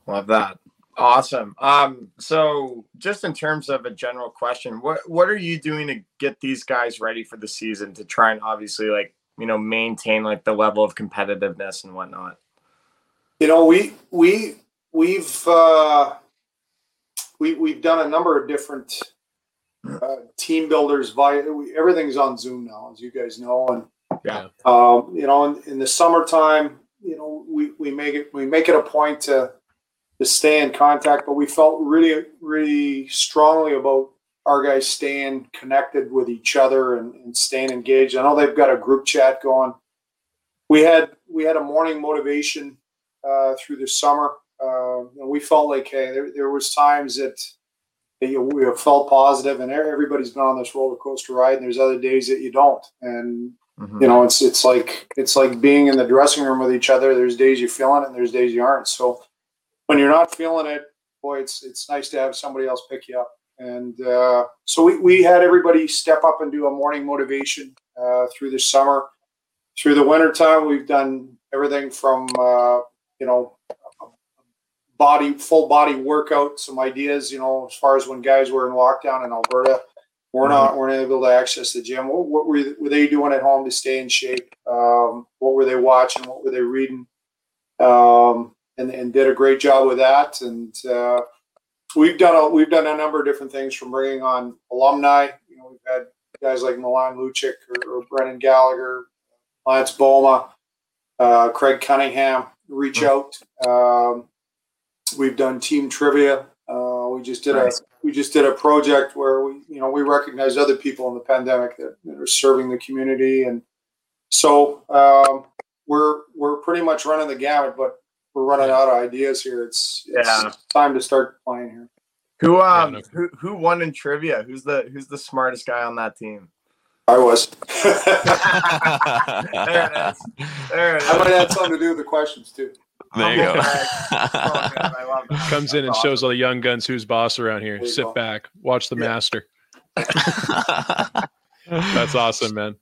Love that. Awesome. Um, so just in terms of a general question, what what are you doing to get these guys ready for the season to try and obviously like you know maintain like the level of competitiveness and whatnot? You know, we we we've uh, we we've done a number of different uh, team builders via we, everything's on Zoom now, as you guys know, and Yeah. um, you know, in, in the summertime, you know, we, we make it we make it a point to to stay in contact, but we felt really really strongly about our guys staying connected with each other and, and staying engaged. I know they've got a group chat going. We had we had a morning motivation uh, through the summer. Uh, we felt like hey, there, there was times that, that you, we have felt positive, and everybody's been on this roller coaster ride. And there's other days that you don't, and Mhm. you know, it's it's like it's like being in the dressing room with each other. There's days you're feeling it, and there's days you aren't. So when you're not feeling it, boy, it's it's nice to have somebody else pick you up. And uh, so we, we had everybody step up and do a morning motivation uh, through the summer. Through the winter time, we've done everything from uh, you know body full body workout, some ideas, you know, as far as when guys were in lockdown in Alberta, we're not weren't able to access the gym. What, what were, were they doing at home to stay in shape? Um, what were they watching? What were they reading? Um, and, and did a great job with that. And uh, we've done a we've done a number of different things from bringing on alumni. You know, we've had guys like Milan Lucic or, or Brendan Gallagher, Lance Bouma, uh, Craig Cunningham reach out. Um, we've done team trivia. Uh, we just did Nice. a we just did a project where we you know we recognize other people in the pandemic that, that are serving the community, and so um, we're we're pretty much running the gamut, but we're running out of ideas here. It's, it's Yeah. time to start playing here. Who um no- who who won in trivia? Who's the who's the smartest guy on that team? I was. There it is. There it is. I might have something to do with the questions too. There you go. Oh, man, I love that. comes in and That's shows all the young guns who's boss around here There sit go. back watch the Yeah. master that's awesome man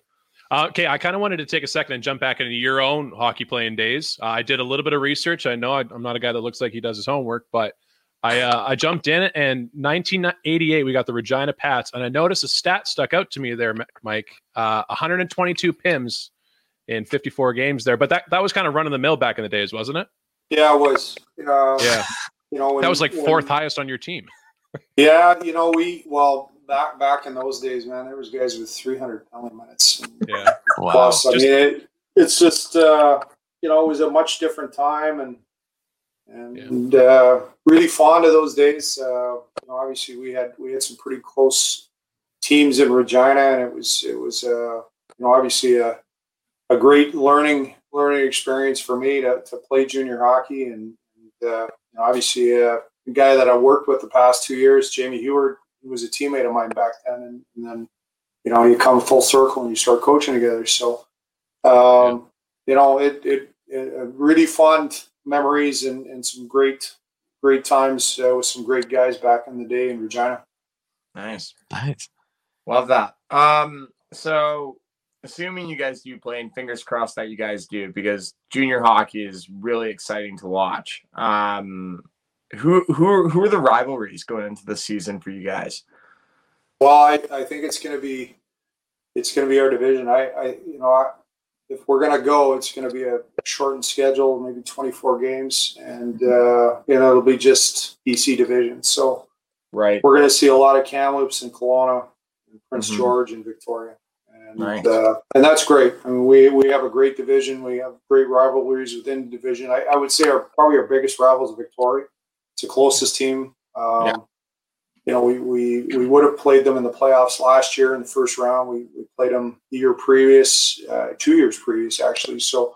uh, okay i kind of wanted to take a second and jump back into your own hockey playing days uh, i did a little bit of research i know I, i'm not a guy that looks like he does his homework but I, uh, I jumped in and 1988 we got the regina pats and i noticed a stat stuck out to me there mike uh, 122 pims in 54 games there but that, that was kind of run of the mill back in the days wasn't it Yeah, I was. Uh, yeah You know, when, that was like when- fourth highest on your team Yeah, you know, we well back back in those days, man, there was guys with 300 penalty minutes. yeah wow. plus. I Just- mean, it, it's just uh, you know, it was a much different time, and and uh, really fond of those days. Uh, you know, obviously, we had we had some pretty close teams in Regina, and it was it was uh, you know obviously a a great learning learning experience for me to, to play junior hockey, and, and uh, you know, obviously uh, the guy that I worked with the past two years, Jamie Heward, he was a teammate of mine back then, and, and then you know you come full circle and you start coaching together. So um, you know it, it, it really fond memories and, and some great great times uh, with some great guys back in the day in Regina. Nice, Nice. love that. Um, so assuming you guys do play, and fingers crossed that you guys do, because junior hockey is really exciting to watch. Um, who who who are the rivalries going into the season for you guys? Well, I, I think it's going to be it's going to be our division. I, I you know I, if we're going to go, it's going to be a shortened schedule, maybe 24 games, and uh, you know it'll be just BC division. So Right. we're going to see a lot of Kamloops and Kelowna, and Prince Mhm. George and Victoria, and Nice. uh, and that's great. I mean, we we have a great division. We have great rivalries within the division. I, I would say our probably our biggest rivals is Victoria. It's the closest team. Um, Yeah. You know, we, we, we would have played them in the playoffs last year in the first round. We, we played them the year previous, uh, two years previous actually. So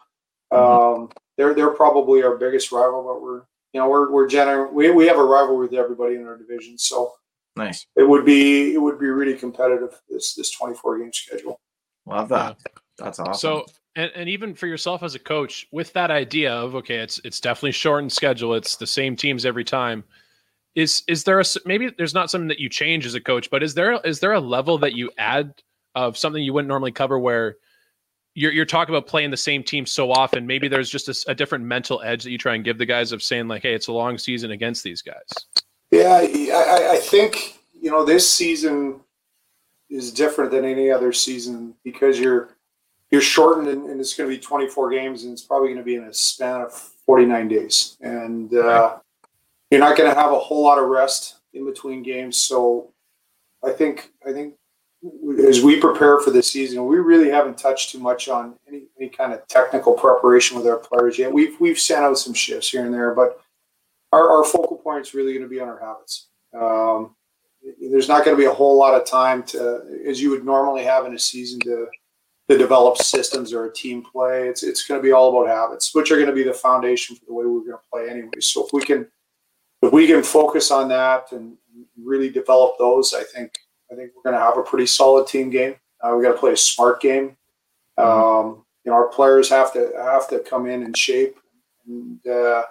um, they're they're probably our biggest rival, but we're you know we're we're gener- we we have a rivalry with everybody in our division. So Nice. it would be it would be really competitive this this 24 game schedule. Love that. That's awesome. So and, and even for yourself as a coach, with that idea of okay, it's it's definitely shortened schedule. It's the same teams every time. Is is there a s- maybe there's not something that you change as a coach, but is there is there a level that you add of something you wouldn't normally cover where you're you're talking about playing the same team so often? Maybe there's just a different mental edge that you try and give the guys of saying like, hey, it's a long season against these guys. Yeah, I, I- think you know this season is different than any other season because you're you're shortened and, and it's going to be 24 games and it's probably going to be in a span of 49 days and uh, you're not going to have a whole lot of rest in between games. So I think I think as we prepare for the season, we really haven't touched too much on any, any kind of technical preparation with our players yet. We've we've sent out some shifts here and there, but our, our focal point is really going to be on our habits. Um, there's not going to be a whole lot of time to, as you would normally have in a season, to to develop systems or a team play. It's it's going to be all about habits, which are going to be the foundation for the way we're going to play anyway. So if we can if we can focus on that and really develop those, I think I think we're going to have a pretty solid team game. Uh, we got to play a smart game. Um, you know, our players have to have to come in in shape and. Uh,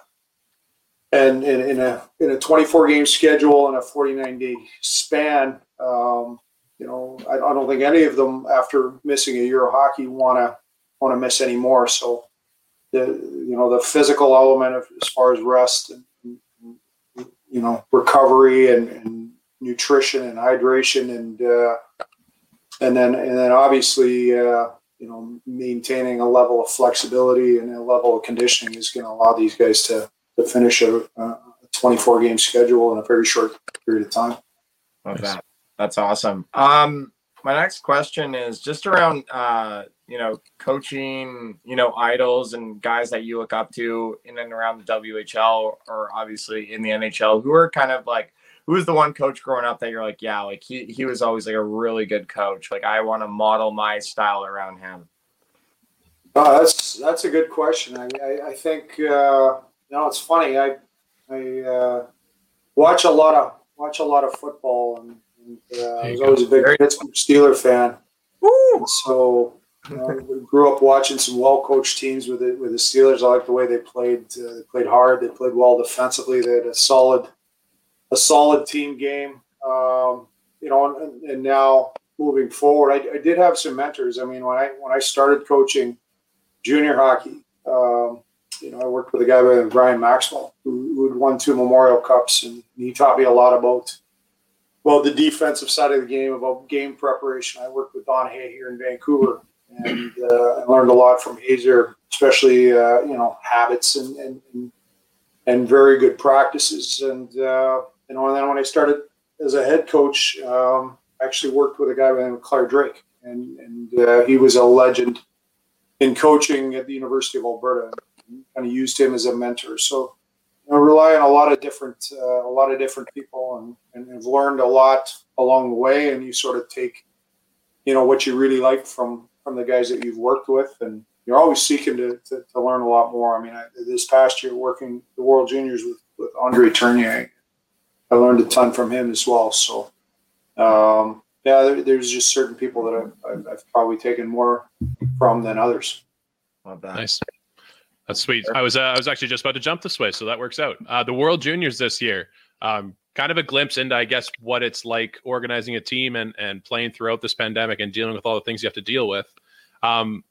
and in, a in a 24 game schedule and a 49 day span, um, you know, I, I don't think any of them after missing a year of hockey want to want to miss any more. So, the you know the physical element of as far as rest and, and you know recovery and, and nutrition and hydration and uh, and then and then obviously uh, you know maintaining a level of flexibility and a level of conditioning is going to allow these guys to to finish a, a 24 game schedule in a very short period of time. Love Nice. that. That's awesome. Um, my next question is just around uh, you know, coaching, you know, idols and guys that you look up to in and around the WHL or obviously in the NHL who are kind of like who was the one coach growing up that you're like, yeah, like he he was always like a really good coach. Like I want to model my style around him. Uh, that's that's a good question. I I, I think uh, you know it's funny. I I uh, watch a lot of watch a lot of football, and, and uh, I was you always a big Very- Pittsburgh Steeler fan. Woo! So you know, we grew up watching some well coached teams with it with the Steelers. I like the way they played. Uh, they played hard. They played well defensively. They had a solid a solid team game. Um, you know, and, and now moving forward, I, I did have some mentors. I mean, when I when I started coaching junior hockey, um, you know, I worked with a guy by the name of Bryan Maxwell who, had won two Memorial Cups, and he taught me a lot about well the defensive side of the game, about game preparation. I worked with Don Hay here in Vancouver, and uh, I learned a lot from Hazer, especially uh, you know habits and and, and and very good practices. And uh, you know, and then when I started as a head coach, um, I actually worked with a guy by the name of Clare Drake, and and uh, he was a legend in coaching at the University of Alberta. And kind of used him as a mentor. So I rely on a lot of different uh, a lot of different people, and and have learned a lot along the way. And you sort of take, you know, what you really like from from the guys that you've worked with, and you're always seeking to, to, to learn a lot more. I mean, I, this past year working the World Juniors with, with Andre Tourigny, I learned a ton from him as well. So um, yeah, there, there's just certain people that I've, I've, I've probably taken more from than others. Love that. Nice. That's sweet. I was uh, I was actually just about to jump this way, so that works out. Uh, the World Juniors this year, um, kind of a glimpse into, I guess, what it's like organizing a team and and playing throughout this pandemic and dealing with all the things you have to deal with. Um,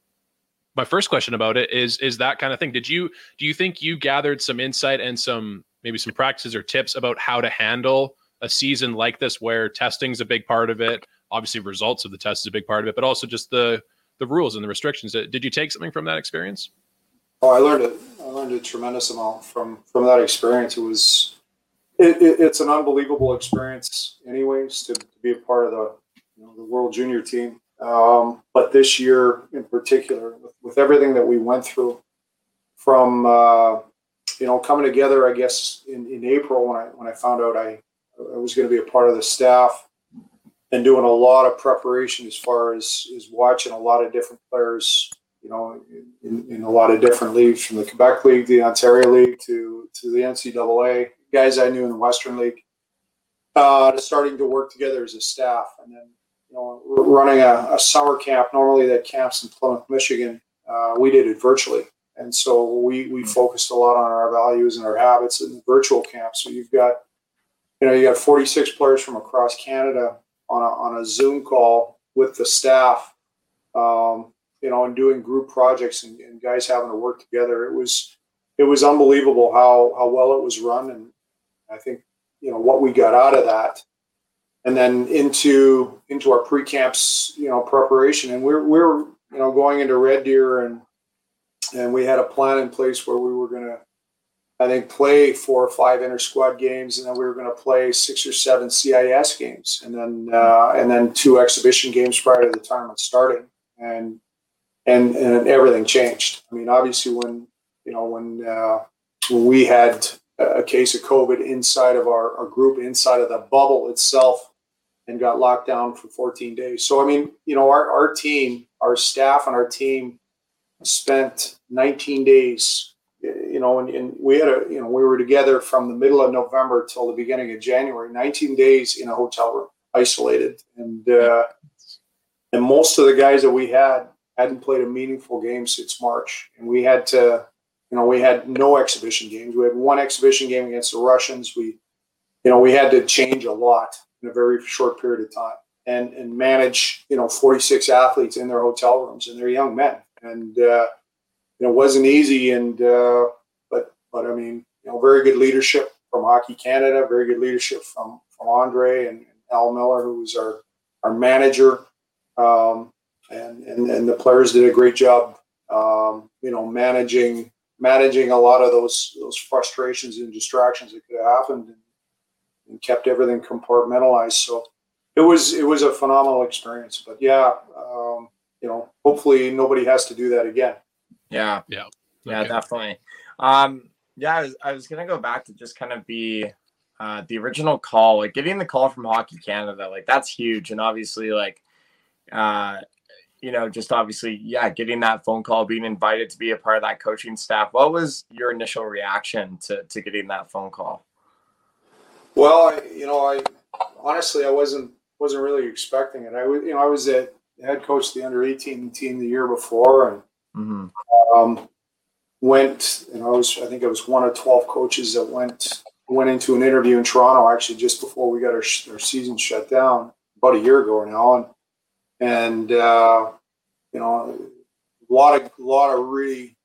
my first question about it is is that kind of thing. Did you do you think you gathered some insight and some maybe some practices or tips about how to handle a season like this where testing's a big part of it? Obviously, results of the test is a big part of it, but also just the the rules and the restrictions. Did you take something from that experience? Oh, I learned it. I learned a tremendous amount from from that experience. It was, it, it, it's an unbelievable experience, anyways, to, to, be a part of the you know, the World Junior team. Um, but this year in particular, with, with, everything that we went through, from uh, you know coming together, I guess in, in April when I when I found out I I was going to be a part of the staff and doing a lot of preparation as far as is watching a lot of different players you know, in, in, a lot of different leagues, from the Quebec League, the Ontario League, to to the NCAA. Guys I knew in the Western League, uh, to starting to work together as a staff, and then you know, running a, a summer camp. Normally, that camps in Plymouth, Michigan. Uh, we did it virtually, and so we we focused a lot on our values and our habits in the virtual camp. So you've got, you know, you got 46 players from across Canada on a on a Zoom call with the staff. Um, you know, and doing group projects and, and, guys having to work together. It was it was unbelievable how how well it was run, and I think you know what we got out of that, and then into into our pre camps, you know, preparation, and we're we're you know going into Red Deer, and and we had a plan in place where we were going to. I think play four or five inter squad games, and then we were going to play six or seven CIS games, and then uh, and then two exhibition games prior to the tournament starting. And and and everything changed. I mean, obviously, when you know when uh, when we had a case of COVID inside of our, our group, inside of the bubble itself, and got locked down for 14 days. So I mean, you know, our our team, our staff, and our team spent 19 days. You know, and, and we had a you know we were together from the middle of November till the beginning of January. 19 days in a hotel room, isolated, and uh, and most of the guys that we had hadn't played a meaningful game since March, and we had to, you know, we had no exhibition games. We had one exhibition game against the Russians. We, you know, we had to change a lot in a very short period of time, and and manage, you know, 46 athletes in their hotel rooms, and they're young men, and uh, you know, it wasn't easy. And uh, but but I mean, you know, very good leadership from Hockey Canada, very good leadership from from Andre and, Al Miller, who was our our manager. Um, and, and, and the players did a great job, um, you know, managing managing a lot of those those frustrations and distractions that could have happened, and, and kept everything compartmentalized. So it was it was a phenomenal experience. But yeah, um, you know, hopefully nobody has to do that again. Yeah, yeah, yeah, definitely. Um, yeah, I was, I was gonna go back to just kind of be uh, the original call, like getting the call from Hockey Canada, like that's huge, and obviously, like uh, you know, just obviously, yeah, getting that phone call, being invited to be a part of that coaching staff. What was your initial reaction to, to getting that phone call? Well, I, you know, I honestly, I wasn't, wasn't really expecting it. I was, you know, I was the head coach of the under 18 team the year before and, mm-hmm. um, went, and I was, I think I was one of 12 coaches that went, went into an interview in Toronto actually just before we got our, our season shut down about a year ago now. And, and uh, you know, a lot of a lot of really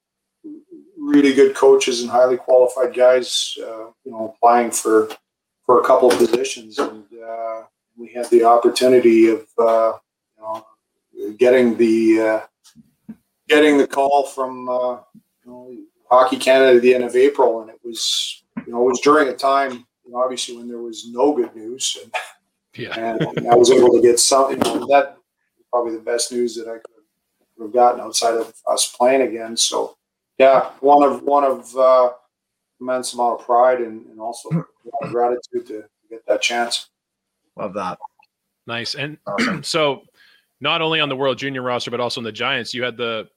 really good coaches and highly qualified guys, uh, you know, applying for for a couple of positions, and uh, we had the opportunity of uh, you know getting the uh, getting the call from uh, you know, Hockey Canada at the end of April, and it was you know it was during a time you know, obviously when there was no good news, and, yeah. and I was able to get some you know that probably the best news that I could have gotten outside of us playing again. So, yeah, one of one of uh, immense amount of pride and, and also gratitude to get that chance. Love that. Nice. And awesome. so, not only on the World Junior roster, but also in the Giants, you had the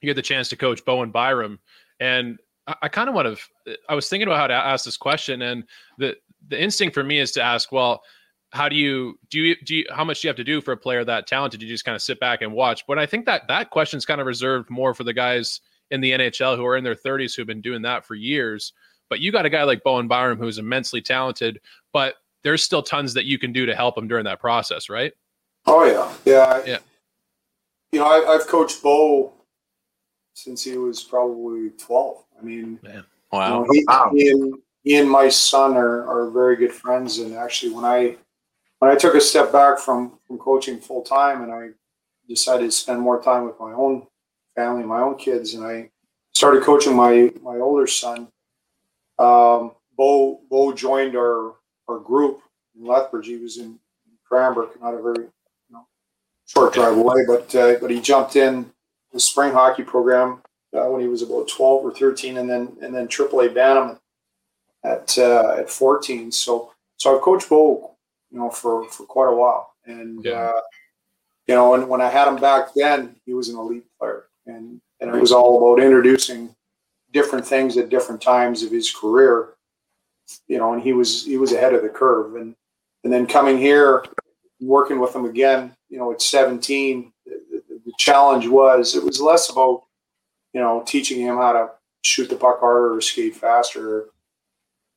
you had the chance to coach Bowen Byram, and I, I kind of want to. I was thinking about how to ask this question, and the the instinct for me is to ask, well, how do you do you do you, how much do you have to do for a player that talented? You just kind of sit back and watch. But I think that that question's kind of reserved more for the guys in the NHL who are in their 30s who've been doing that for years. But you got a guy like Bowen Byram who's immensely talented, but there's still tons that you can do to help him during that process, right? Oh yeah, yeah, Yeah. You know, I, I've coached Bo since he was probably twelve. I mean, Man. you Wow. know, he, Wow. he and he and my son are, are very good friends. And actually, when I when I took a step back from from coaching full time, and I decided to spend more time with my own family, my own kids, and I started coaching my my older son. Um, Bo Bo joined our our group in Lethbridge. He was in Cranbrook, not a very you know, short drive away, but uh, but he jumped in the spring hockey program uh, when he was about twelve or thirteen, and then and then AAA Bantam at uh, at fourteen. So so I've coached Bo, you know, for for quite a while, and Yeah. uh, you know, when when I had him back then, he was an elite player, and and it was all about introducing different things at different times of his career you know, and he was he was ahead of the curve. And and then coming here, working with him again, you know, at 17, the, the, the challenge was it was less about you know teaching him how to shoot the puck harder or skate faster.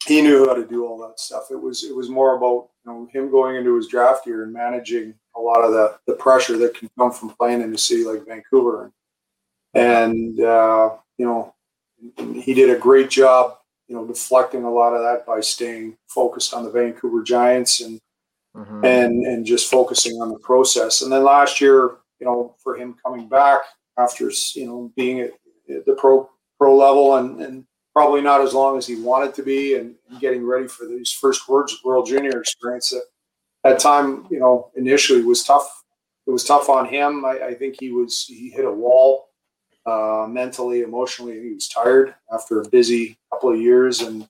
He knew how to do all that stuff. It was it was more about you know him going into his draft year and managing a lot of the the pressure that can come from playing in a city like Vancouver. And uh, you know, he did a great job you know, deflecting a lot of that by staying focused on the Vancouver Giants and Mhm. and and just focusing on the process. And then last year, you know, for him coming back after you know being at, at the pro pro level and and probably not as long as he wanted to be, and, and getting ready for his first World World Junior experience. That that time, you know, initially was tough. It was tough on him. I, I think he was he hit a wall uh, mentally, emotionally. He was tired after a busy couple of years, and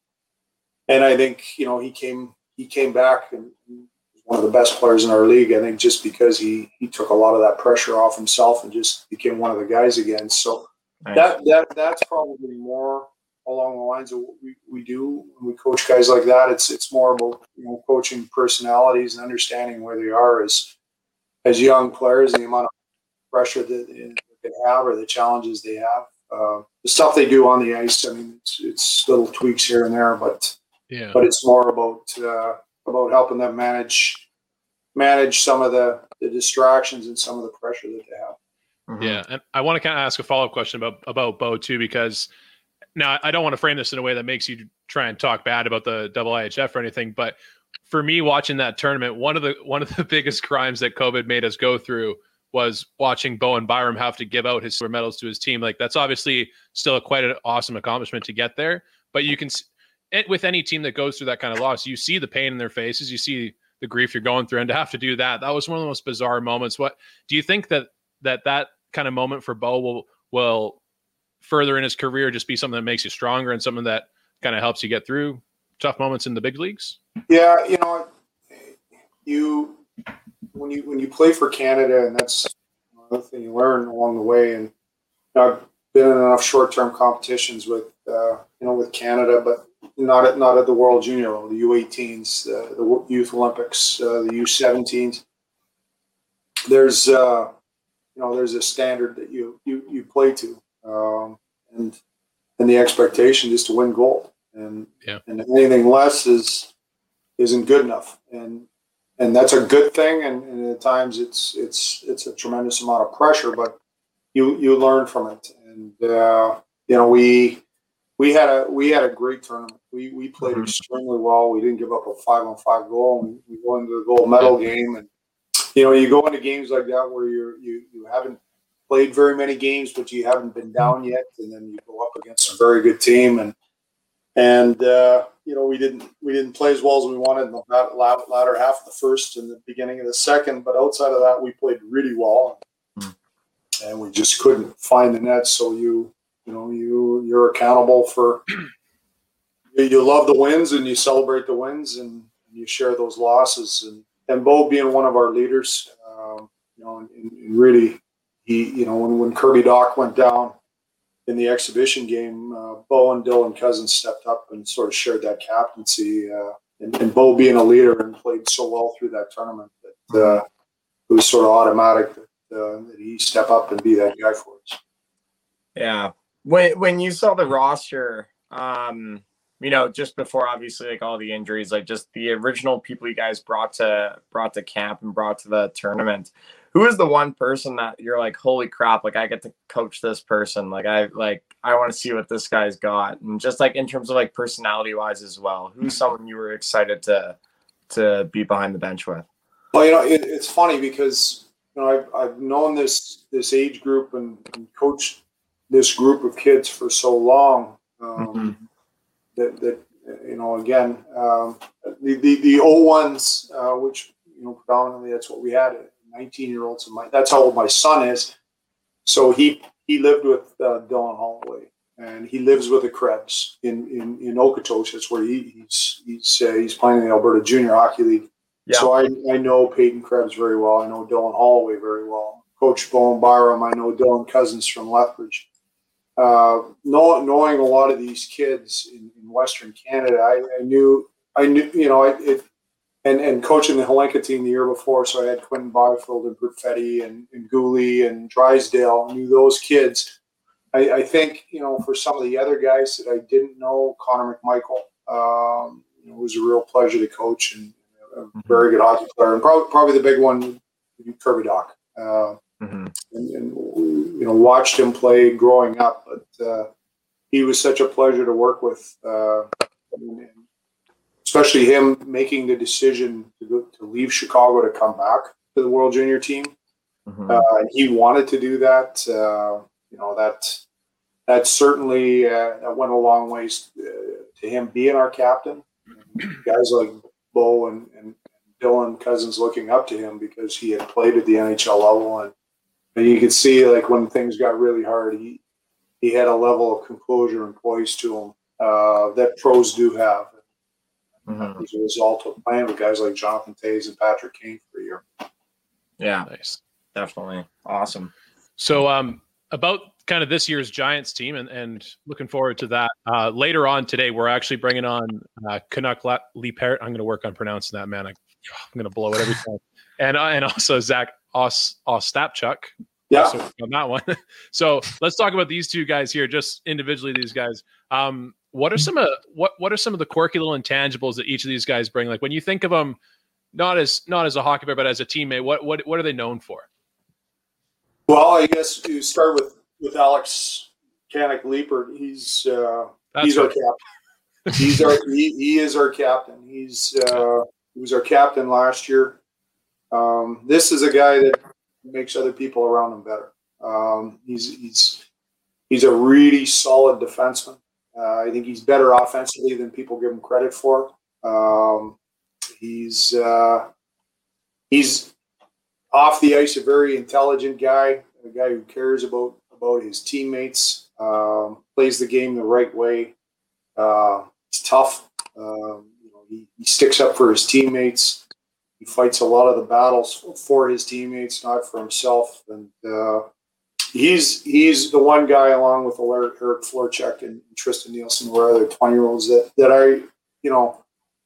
and I think you know he came he came back and and one of the best players in our league. I think just because he he took a lot of that pressure off himself and just became one of the guys again. So Nice. that that that's probably more along the lines of what we, we do when we coach guys like that. It's it's more about you know coaching personalities and understanding where they are as as young players, the amount of pressure that, that they have or the challenges they have. Uh, the stuff they do on the ice, I mean, it's, it's little tweaks here and there, but Yeah. but it's more about uh, about helping them manage manage some of the, the distractions and some of the pressure that they have. Mhm. Yeah, and I want to kind of ask a follow up question about about Bo too, because now I don't want to frame this in a way that makes you try and talk bad about the double IHF or anything, but for me watching that tournament, one of the one of the biggest crimes that COVID made us go through was watching Bowen Byram have to give out his silver medals to his team. Like that's obviously still a quite an awesome accomplishment to get there, but you can with any team that goes through that kind of loss, you see the pain in their faces, you see the grief you're going through, and to have to do that, that was one of the most bizarre moments. What do you think that that that kind of moment for Bo will will further in his career just be something that makes you stronger and something that kind of helps you get through tough moments in the big leagues? Yeah, you know, you when you when you play for Canada, and that's another thing you learn along the way. And I've been in enough short term competitions with uh, you know with Canada, but not at not at the World Junior the U18s, uh, the Youth Olympics, uh, the U17s. There's uh, you know there's a standard that you you you play to, um, and and the expectation is to win gold, and Yeah. and anything less is isn't good enough, and and that's a good thing, and, and at times it's it's it's a tremendous amount of pressure, but you you learn from it, and uh, you know we we had a we had a great tournament. We we played Mhm. extremely well. We didn't give up a five on five goal. And we go into the gold medal game, and you know you go into games like that where you're you you haven't played very many games, but you haven't been down yet, and then you go up against a very good team, and and uh, you know we didn't we didn't play as well as we wanted in the lat- lat- latter half of the first and the beginning of the second, but outside of that, we played really well, Hmm. and we just couldn't find the net. So you you know you you're accountable for you, you love the wins and you celebrate the wins and you share those losses and and Bo being one of our leaders, um, you know, and, and really he you know when when Kirby Dach went down in the exhibition game, uh, Bo and Dylan Cozens stepped up and sort of shared that captaincy. Uh, and, and Bo being a leader and played so well through that tournament that uh, it was sort of automatic that, uh, that he step up and be that guy for us. Yeah. When when you saw the roster, um, you know, just before obviously like all the injuries, like just the original people you guys brought to brought to camp and brought to the tournament, who is the one person that you're like, holy crap, like I get to coach this person. Like I like I want to see what this guy's got. And just like in terms of like personality wise as well, who's someone you were excited to to be behind the bench with? Well, you know, it, it's funny because you know I've, I've known this this age group and, and coached this group of kids for so long um, mm-hmm. that, that you know again um, the, the the old ones uh, which you know predominantly that's what we had 19 year olds and my that's how old my son is. So he he lived with uh, Dylan Holloway and he lives with the Krebs in in in Okotoks that's where he, he's he's uh, he's playing in the Alberta Junior Hockey League. Yeah. so I, I know Peyton Krebs very well. I know Dylan Holloway very well. Coach Bowen Byram I know Dylan Cozens from Lethbridge. Uh, know, knowing a lot of these kids in, in Western Canada, I, I, knew, I knew, you know, it, it, and, and coaching the Hlinka team the year before. So I had Quinton Byfield and Perfetti and, and Guhle and Drysdale, knew those kids. I, I, think, you know, for some of the other guys that I didn't know, Connor McMichael, um, it was a real pleasure to coach and a very good hockey player. And probably, probably the big one, Kirby Dach. Uh, mm-hmm. and, and, you know watched him play growing up. But uh, he was such a pleasure to work with, uh, especially him making the decision to go, to leave Chicago to come back to the World Junior team. Mm-hmm. Uh, he wanted to do that. Uh, you know that that certainly uh, that went a long ways uh, to him being our captain. Guys like Bo and, and Dylan Cozens looking up to him because he had played at the NHL level and and you could see like when things got really hard, he he had a level of composure and poise to him uh, that pros do have. Mm-hmm. As a result of playing with guys like Jonathan Toews and Patrick Kane for a year. Yeah, nice, definitely awesome. So, um, about kind of this year's Giants team, and, and looking forward to that. Uh, later on today, we're actually bringing on uh, Canuck Lee Parrott. I'm going to work on pronouncing that man. I, am going to blow it every time. And uh, and also Zach Os Ostapchuk. Yeah, on that one. so let's talk about these two guys here, just individually. These guys. Um, what are some of what what are some of the quirky little intangibles that each of these guys bring? Like when you think of them, not as not as a hockey player, but as a teammate, what what what are they known for? Well, I guess you start with with Alex Kannok Leipert. He's uh, he's right. our captain. He's our he, he is our captain. He's uh, he was our captain last year. Um, this is a guy that makes other people around him better. Um, he's he's he's a really solid defenseman. Uh, I think he's better offensively than people give him credit for. Um, he's uh, he's off the ice a very intelligent guy, a guy who cares about about his teammates, um, plays the game the right way. Uh, he's tough. Um, you know, he, he sticks up for his teammates he fights a lot of the battles for his teammates, not for himself. And uh, he's he's the one guy, along with Eric, Eric Florchuk and Tristan Nielsen, who are other twenty year olds that that I you know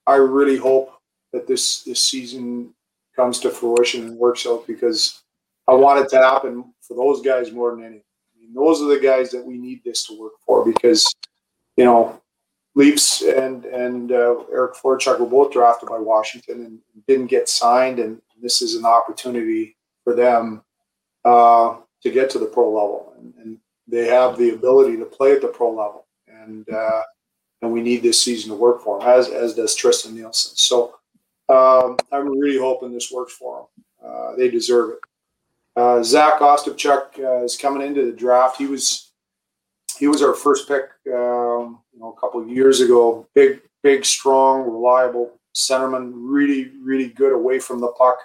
I really hope that this this season comes to fruition and works out because I want it to happen for those guys more than anything. I mean, those are the guys that we need this to work for because you know Leafs and and uh, Eric Florchuk were both drafted by Washington and didn't get signed, and this is an opportunity for them uh, to get to the pro level, and, and, they have the ability to play at the pro level, and uh, and we need this season to work for them, as as does Tristan Nielsen. So um, I'm really hoping this works for them. Uh, they deserve it. Uh, Zach Ostapchuk uh, is coming into the draft. He was he was our first pick um, you know, a couple of years ago. Big, big, strong, reliable centerman. Really, really good away from the puck.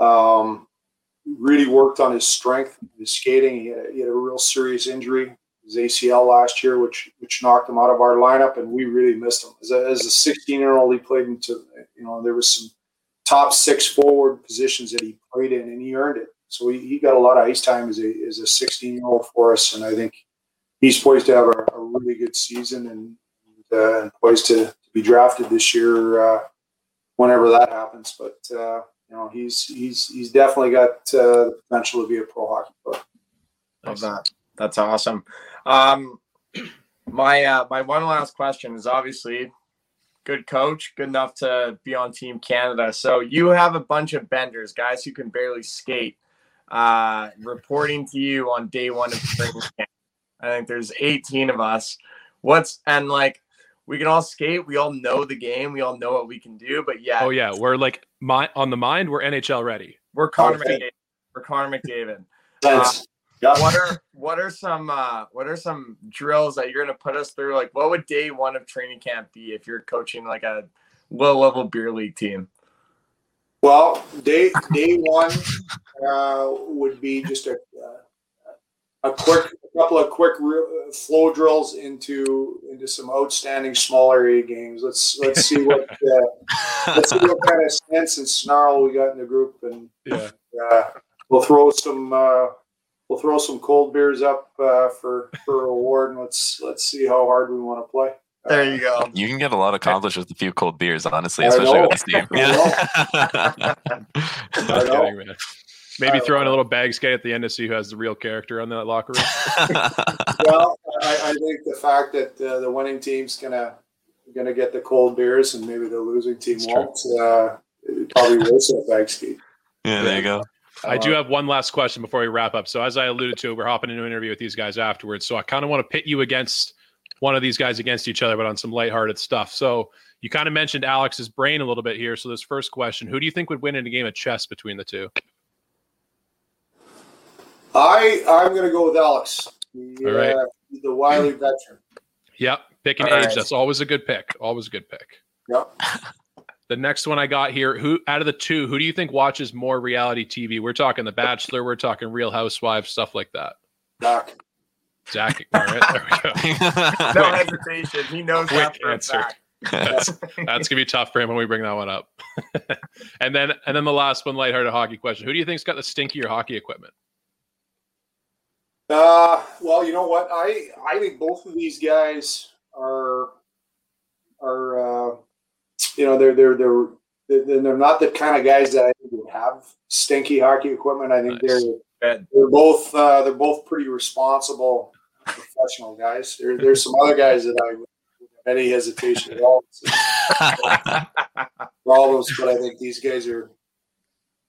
Um, really worked on his strength, his skating. He had, a, he had, a, real serious injury, his ACL last year, which which knocked him out of our lineup, and we really missed him. As a, as a 16 year old, he played into you know there was some top six forward positions that he played in, and he earned it. So he, he got a lot of ice time as a as a 16 year old for us, and I think he's poised to have a, a really good season and, uh, and poised to, to, be drafted this year, uh, whenever that happens. But uh, you know, he's he's he's definitely got uh, the potential to be a pro hockey player. Love that. That's awesome. Um, my uh, my one last question is obviously good coach, good enough to be on Team Canada. So you have a bunch of benders, guys who can barely skate, uh, reporting to you on day one of training camp. I think there's 18 of us. What's and like we can all skate, we all know the game, we all know what we can do, but yeah, Oh yeah, we're like my, on the mind. We're NHL ready. we're Connor Okay. McDavid. We're Connor McDavid. Thanks. yeah. what are what are some uh what are some drills that you're gonna put us through? Like what would day one of training camp be if you're coaching like a low level beer league team? Well, day day one uh, would be just a uh, a quick a couple of quick re- flow drills into into some outstanding small area games. Let's let's see what uh, let's see what kind of sense and snarl we got in the group, and Yeah. uh, we'll throw some uh, we'll throw some cold beers up uh, for for reward, and let's let's see how hard we want to play. There you go. You can get a lot accomplished with a few cold beers, honestly, I especially know. with this team. I Yeah. I know. Kidding, man. Maybe I throwing a little bag skate at the end to see who has the real character on that locker room. well, I, I think the fact that uh, the winning team's gonna gonna get the cold beers and maybe the losing team It's true. won't. Uh, probably will set bag ski. yeah, there you go. I do have one last question before we wrap up. So, as I alluded to, we're hopping into an interview with these guys afterwards. So, I kind of want to pit you against one of these guys against each other, but on some lighthearted stuff. So, you kind of mentioned Alex's brain a little bit here. So, this first question Who do you think would win in a game of chess between the two? I I'm gonna go with Alex, the, All right. uh, the wily veteran. Yep. Pick an All age. right. That's always a good pick. Always a good pick. Yep. The next one I got here, who out of the two, who do you think watches more reality TV? We're talking The Bachelor, we're talking Real Housewives, stuff like that. Doc. Zach, all right, there we go. No hesitation. He knows that Quick for a answer. fact. That's, that's gonna be tough for him when we bring that one up. and then and then the last one, lighthearted hockey question. Who do you think's got the stinkier hockey equipment? Uh, well, you know what? I I think both of these guys are are uh, you know they're they're they're they're they're not the kind of guys that I think would have stinky hockey equipment. I think Nice. they're they're both uh, they're both pretty responsible professional guys. There, there's some other guys that I would have any hesitation at all problems, but I think these guys are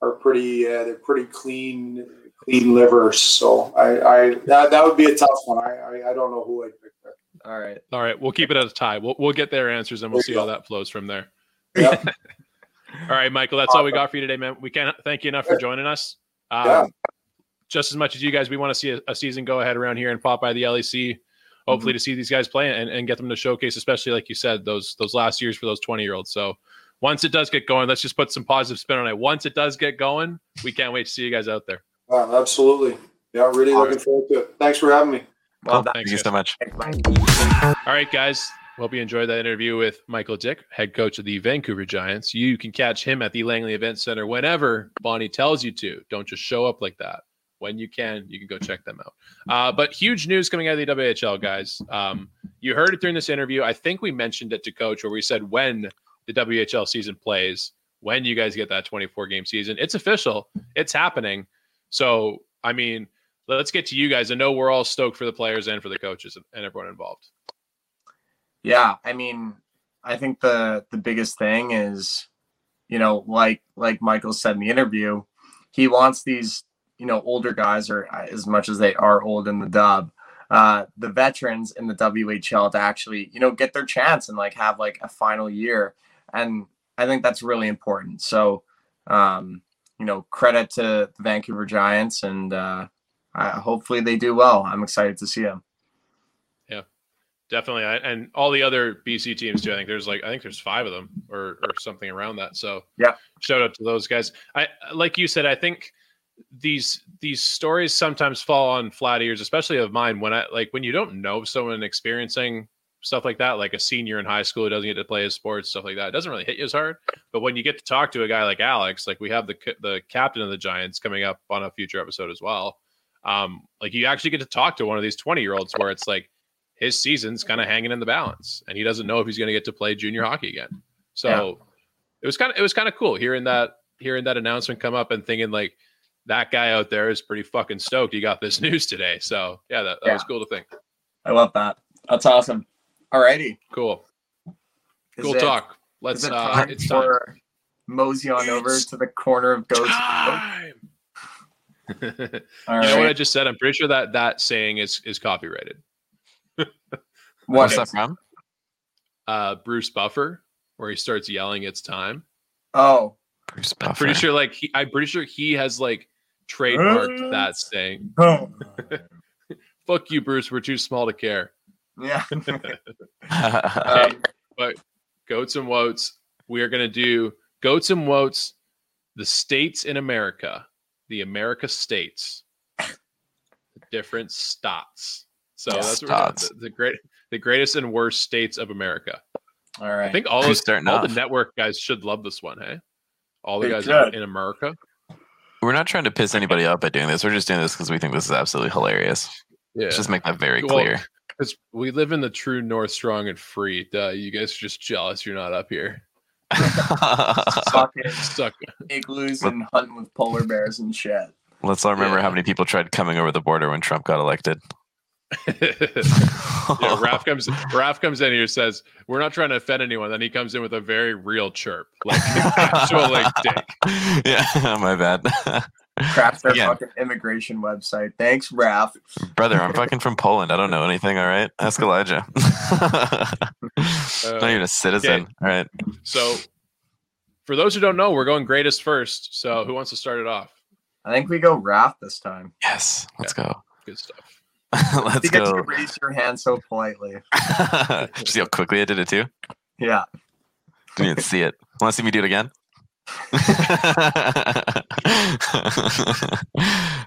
are pretty uh, they're pretty clean clean livers. So I, I that, that would be a tough one. I, I, I don't know who I'd pick there. All right. All right, we'll keep it at a tie. We'll we'll get their answers and we'll There see how that flows from there. Yep. All right, Michael, that's all we got for you today, man. We can't thank you enough for joining us. Um, Yeah. Just as much as you guys, we want to see a, a season go ahead around here and pop by the LEC. Hopefully, Mm-hmm. to see these guys play and, and get them to showcase, especially like you said, those those last years for those twenty year olds. So once it does get going, let's just put some positive spin on it. Once it does get going, we can't wait to see you guys out there. Uh, absolutely. Yeah, really looking forward to it. Thanks for having me. Well Cool. Thank you so much. All right, guys. Hope you enjoyed that interview with Michael Dyck, head coach of the Vancouver Giants. You can catch him at the Langley Event Center whenever Bonnie tells you to. Don't just show up like that. When you can, you can go check them out. Uh, but huge news coming out of the WHL, guys. Um, you heard it during this interview. I think we mentioned it to Coach, where we said when the WHL season plays, when you guys get that 24 game season, it's official. It's happening. So, I mean, let's get to you guys. I know we're all stoked for the players and for the coaches and everyone involved. Yeah, I mean, I think the the biggest thing is, you know, like like Michael said in the interview, he wants these, you know, older guys, or as much as they are old in the dub, uh, the veterans in the WHL to actually, you know, get their chance and like have like a final year, and I think that's really important. So, um, you know, credit to the Vancouver Giants, and uh, I, hopefully they do well. I'm excited to see them. Yeah, definitely, I, and all the other BC teams too. I think there's like I think there's five of them or or something around that. So Yeah. shout out to those guys. I like you said. I think these these stories sometimes fall on flat ears, especially of mine. When I like when you don't know someone experiencing stuff like that, like a senior in high school who doesn't get to play his sports, stuff like that, it doesn't really hit you as hard. But when you get to talk to a guy like Alex, like we have the the captain of the Giants coming up on a future episode as well. Um, like you actually get to talk to one of these 20 year olds where it's like his season's kind of hanging in the balance, and he doesn't know if he's going to get to play junior hockey again. So Yeah. it was kind of it was kind of cool hearing that hearing that announcement come up and thinking like that guy out there is pretty fucking stoked he got this news today. So yeah, that, that was cool to think. I love that. That's awesome. Alrighty. Cool, Is cool it- talk. Let's. it Uh, time it's time. for mosey on over to the corner of goats? time. All you know what I just said? I'm pretty sure that that saying is is copyrighted. What's that from? Uh, Bruce Buffer, where he starts yelling, "It's time." Oh, Bruce I'm pretty sure, like, he, I'm pretty sure he has like trademarked that saying. oh. "Fuck you, Bruce. We're too small to care." Yeah. Um, but goats and woats, we are going to do goats and woats, the states in America, the America states, the different states. So Yeah, that's the, the great, the greatest and worst states of America. all right. I think all those, all off? the network guys should love this one. Hey, all the They guys should. in America. We're not trying to piss anybody off by doing this. We're just doing this because we think this is absolutely hilarious. Yeah, Let's just make that very Well, clear. Because we live in the true North, strong and free. Duh, you guys are just jealous you're not up here. fucking Stuck. igloos and hunting with polar bears and shit. Let's all remember Yeah. how many people tried coming over the border when Trump got elected. yeah, Raph comes. Raph comes in here says, "We're not trying to offend anyone." Then he comes in with a very real chirp, like actual like dick. yeah, my bad. Craft their Again. fucking immigration website. Thanks, Raph. Brother, I'm fucking from Poland. I don't know anything, all right? Ask Elijah. not uh, even a citizen. okay. All right. So, for those who don't know, we're going greatest first. So, who wants to start it off? I think we go Raph this time. Yes, let's go. Good stuff. let's because you go. raised your hand so politely. See how quickly I did it too? Yeah. Didn't even see it. Want to see me do it again?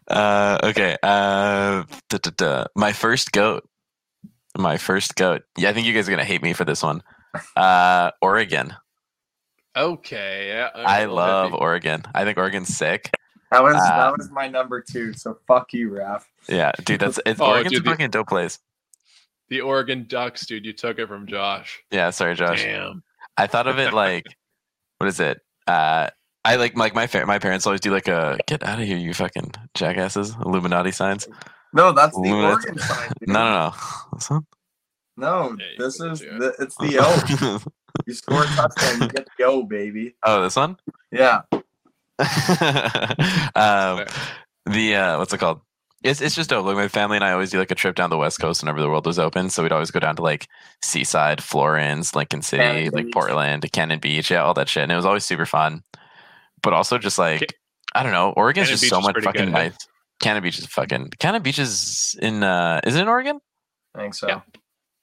uh, okay. Uh, duh, duh, duh. My first goat. My first goat. Yeah, I think you guys are gonna hate me for this one. Uh, Oregon. Okay. Yeah, I well, love happy. Oregon. I think Oregon's sick. That was Uh, that was my number two. So fuck you, Raph. Yeah, dude, that's it's Oh, Oregon's dude, a the- fucking dope place. the Oregon Ducks, dude. You took it from Josh. Yeah, sorry, Josh. Damn. I thought of it like, what is it? Uh, I like like my fa- my parents always do like a get out of here, you fucking jackasses, Illuminati signs. No, that's the Ooh, Oregon sign. dude. No, no, no. This one? No, Yeah, this is the, it's the O. You score a touchdown, you get the O, baby. oh, this one. Yeah. um, the uh, what's it called? It's it's just dope. Like my family and I always do like a trip down the west coast whenever the world was open. So we'd always go down to like Seaside, Florence, Lincoln City, Cannon like Beach. Portland, Cannon Beach, yeah, all that shit. And it was always super fun. But also just like I don't know, Oregon's Cannon just Beach so much fucking good, hey? nice. Cannon Beach is fucking Cannon Beach is in uh is it in Oregon? I think so. Yeah.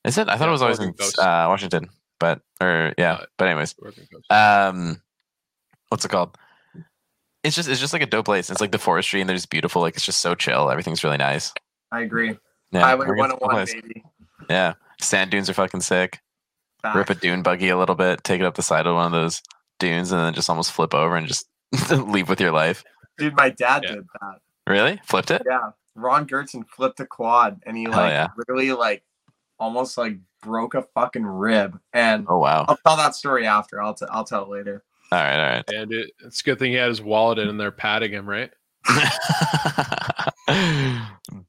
Is it? I thought Yeah, it was always Oregon in coast. uh, Washington. But or yeah. Uh, but anyways. Um, what's it called? It's just it's just like a dope place. It's like the forestry and there's beautiful. Like it's just so chill. Everything's really nice. I agree. Yeah, Highway Oregon's a cool 101, baby. Yeah, sand dunes are fucking sick. Facts. Rip a dune buggy a little bit, take it up the side of one of those dunes, and then just almost flip over and just leave with your life. Dude, my dad Yeah. did that. Really? Flipped it? Yeah. Ron Gertzen flipped a quad and he like yeah. literally like almost like broke a fucking rib. And Oh wow! I'll tell that story after. I'll t- I'll tell it later. All right, all right. And it, it's a good thing he had his wallet in there patting him, right?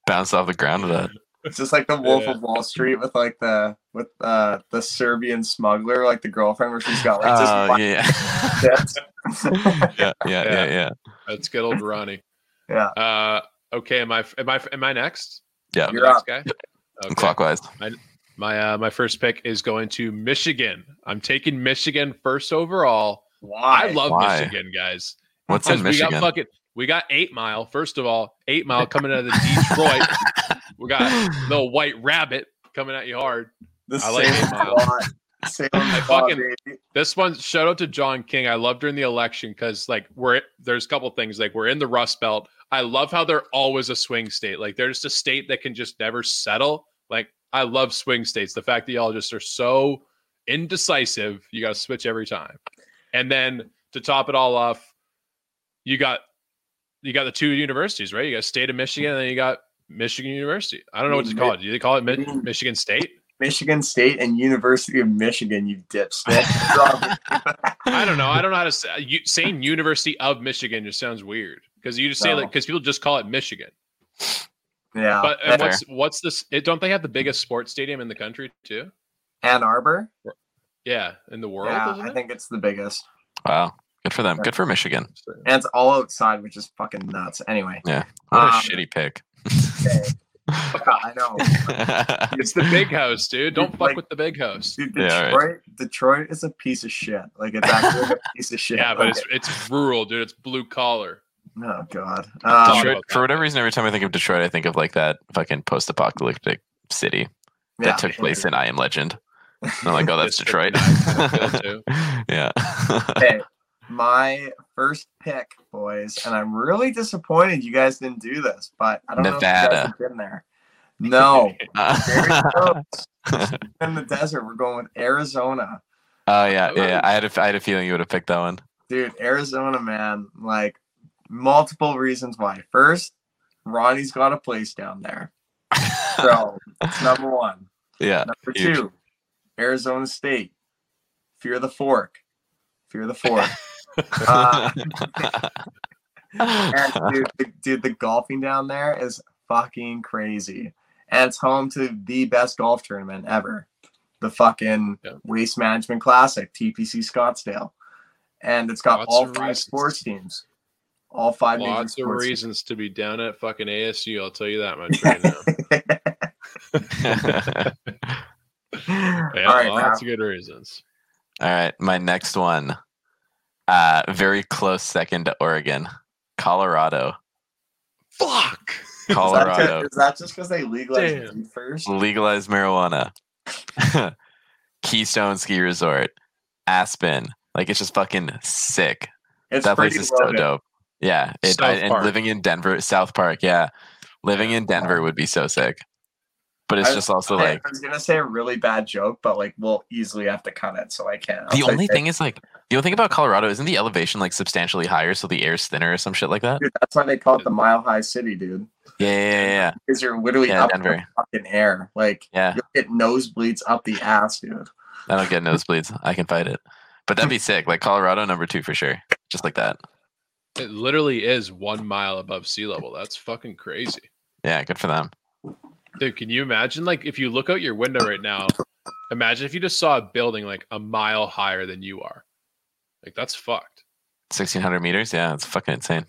Bounced off the ground with that. It's just like the Wolf Yeah. of Wall Street with like the with uh the Serbian smuggler, like the girlfriend where she's got like Oh just yeah, yeah, yeah, yeah, Yeah. yeah. That's good old Ronnie. yeah. Uh, okay. Am I am I am I next? Yeah. I'm You're next up. guy. Okay. Clockwise. My uh, my first pick is going to Michigan. I'm taking Michigan first overall. Why? I love Why? Michigan, guys. What's in Because we got Michigan? fucking we got eight mile. First of all, eight mile coming out of the Detroit. we got the white rabbit coming at you hard. the I like Eight Mile. Quad. I fucking- baby. This one, shout out to John King. I love during the election because like we're there's a couple things like we're in the Rust Belt. I love how they're always a swing state. Like they're just a state that can just never settle. Like I love swing states. The fact that y'all just are so indecisive, you got to switch every time. And then to top it all off, you got you got the two universities, right? You got state of Michigan, and then you got Michigan University. I don't know what to call it. Do they call it Mi- Mi- Michigan State? Michigan State and University of Michigan, you dipstick. I don't know. I don't know how to say. You, saying University of Michigan just sounds weird because you just say No. like because people just call it Michigan. yeah. But and what's what's this? It, don't they have the biggest sports stadium in the country too? Ann Arbor? Yeah, in the world. yeah, I think it's the biggest. Wow. Good for them. Good for Michigan. And it's all outside, which is fucking nuts. Anyway, Yeah. What a Um, shitty pick. okay. I know. It's the big house, dude. Don't Dude, fuck like- with the big house. Dude, Yeah, Detroit, right. Detroit is a piece of shit. Like it's actually a piece of shit. Yeah, but Like, it's it's rural, dude. It's blue collar. oh god. Um, Detroit, for whatever reason, every time I think of Detroit, I think of like that fucking post-apocalyptic city that yeah. took place in I Am Legend. And I'm like, oh, that's Detroit. nine kind of feel, too. yeah. okay, my first pick, boys, and I'm really disappointed you guys didn't do this, but I don't know if you guys have been there. No, in the desert. We're going with Arizona, Oh yeah, yeah, yeah. I had a, I had a feeling you would have picked that one. dude. Arizona, man. Like multiple reasons why. First, Ronnie's got a place down there, so that's number one. yeah. Number huge. two, Arizona State. Fear the fork. Fear the fork. Uh, and dude, the, dude, the golfing down there is fucking crazy. And it's home to the best golf tournament ever. The fucking Yeah. Waste Management Classic, TPC Scottsdale. And it's got Lots all of five reasons. sports teams. All five major Lots of sports teams. reasons to be down at fucking ASU. I'll tell you that much right now. Yeah, all right, lots now, of good reasons. All right, my next one. Uh very close second to Oregon. Colorado. Fuck. Colorado. is that just because they legalized Damn. first? legalize marijuana. Keystone Ski Resort. Aspen. Like it's just fucking sick. It's that place is so loaded. dope. Yeah. It, I- and living in Denver, South Park, yeah. Living in Denver would be so sick. But it's I- just also I- like I was gonna say a really bad joke, but like we'll easily have to cut it, so I can't. the I'll only thing is like the only thing about Colorado isn't the elevation like substantially higher, so the air's thinner or some shit like that. dude, that's why they call it the Mile High City, dude. Yeah, yeah, yeah, yeah. Because you're literally Yeah, up in Denver. the fucking air. Like Yeah. you'll get nosebleeds up the ass, dude. I don't get nosebleeds. I can fight it. But that'd be sick. Like Colorado number two for sure. Just like that. It literally is one mile above sea level. That's fucking crazy. Yeah, good for them. Dude, can you imagine like if you look out your window right now, imagine if you just saw a building like a mile higher than you are. Like that's fucked. Sixteen hundred meters. Yeah, it's fucking insane.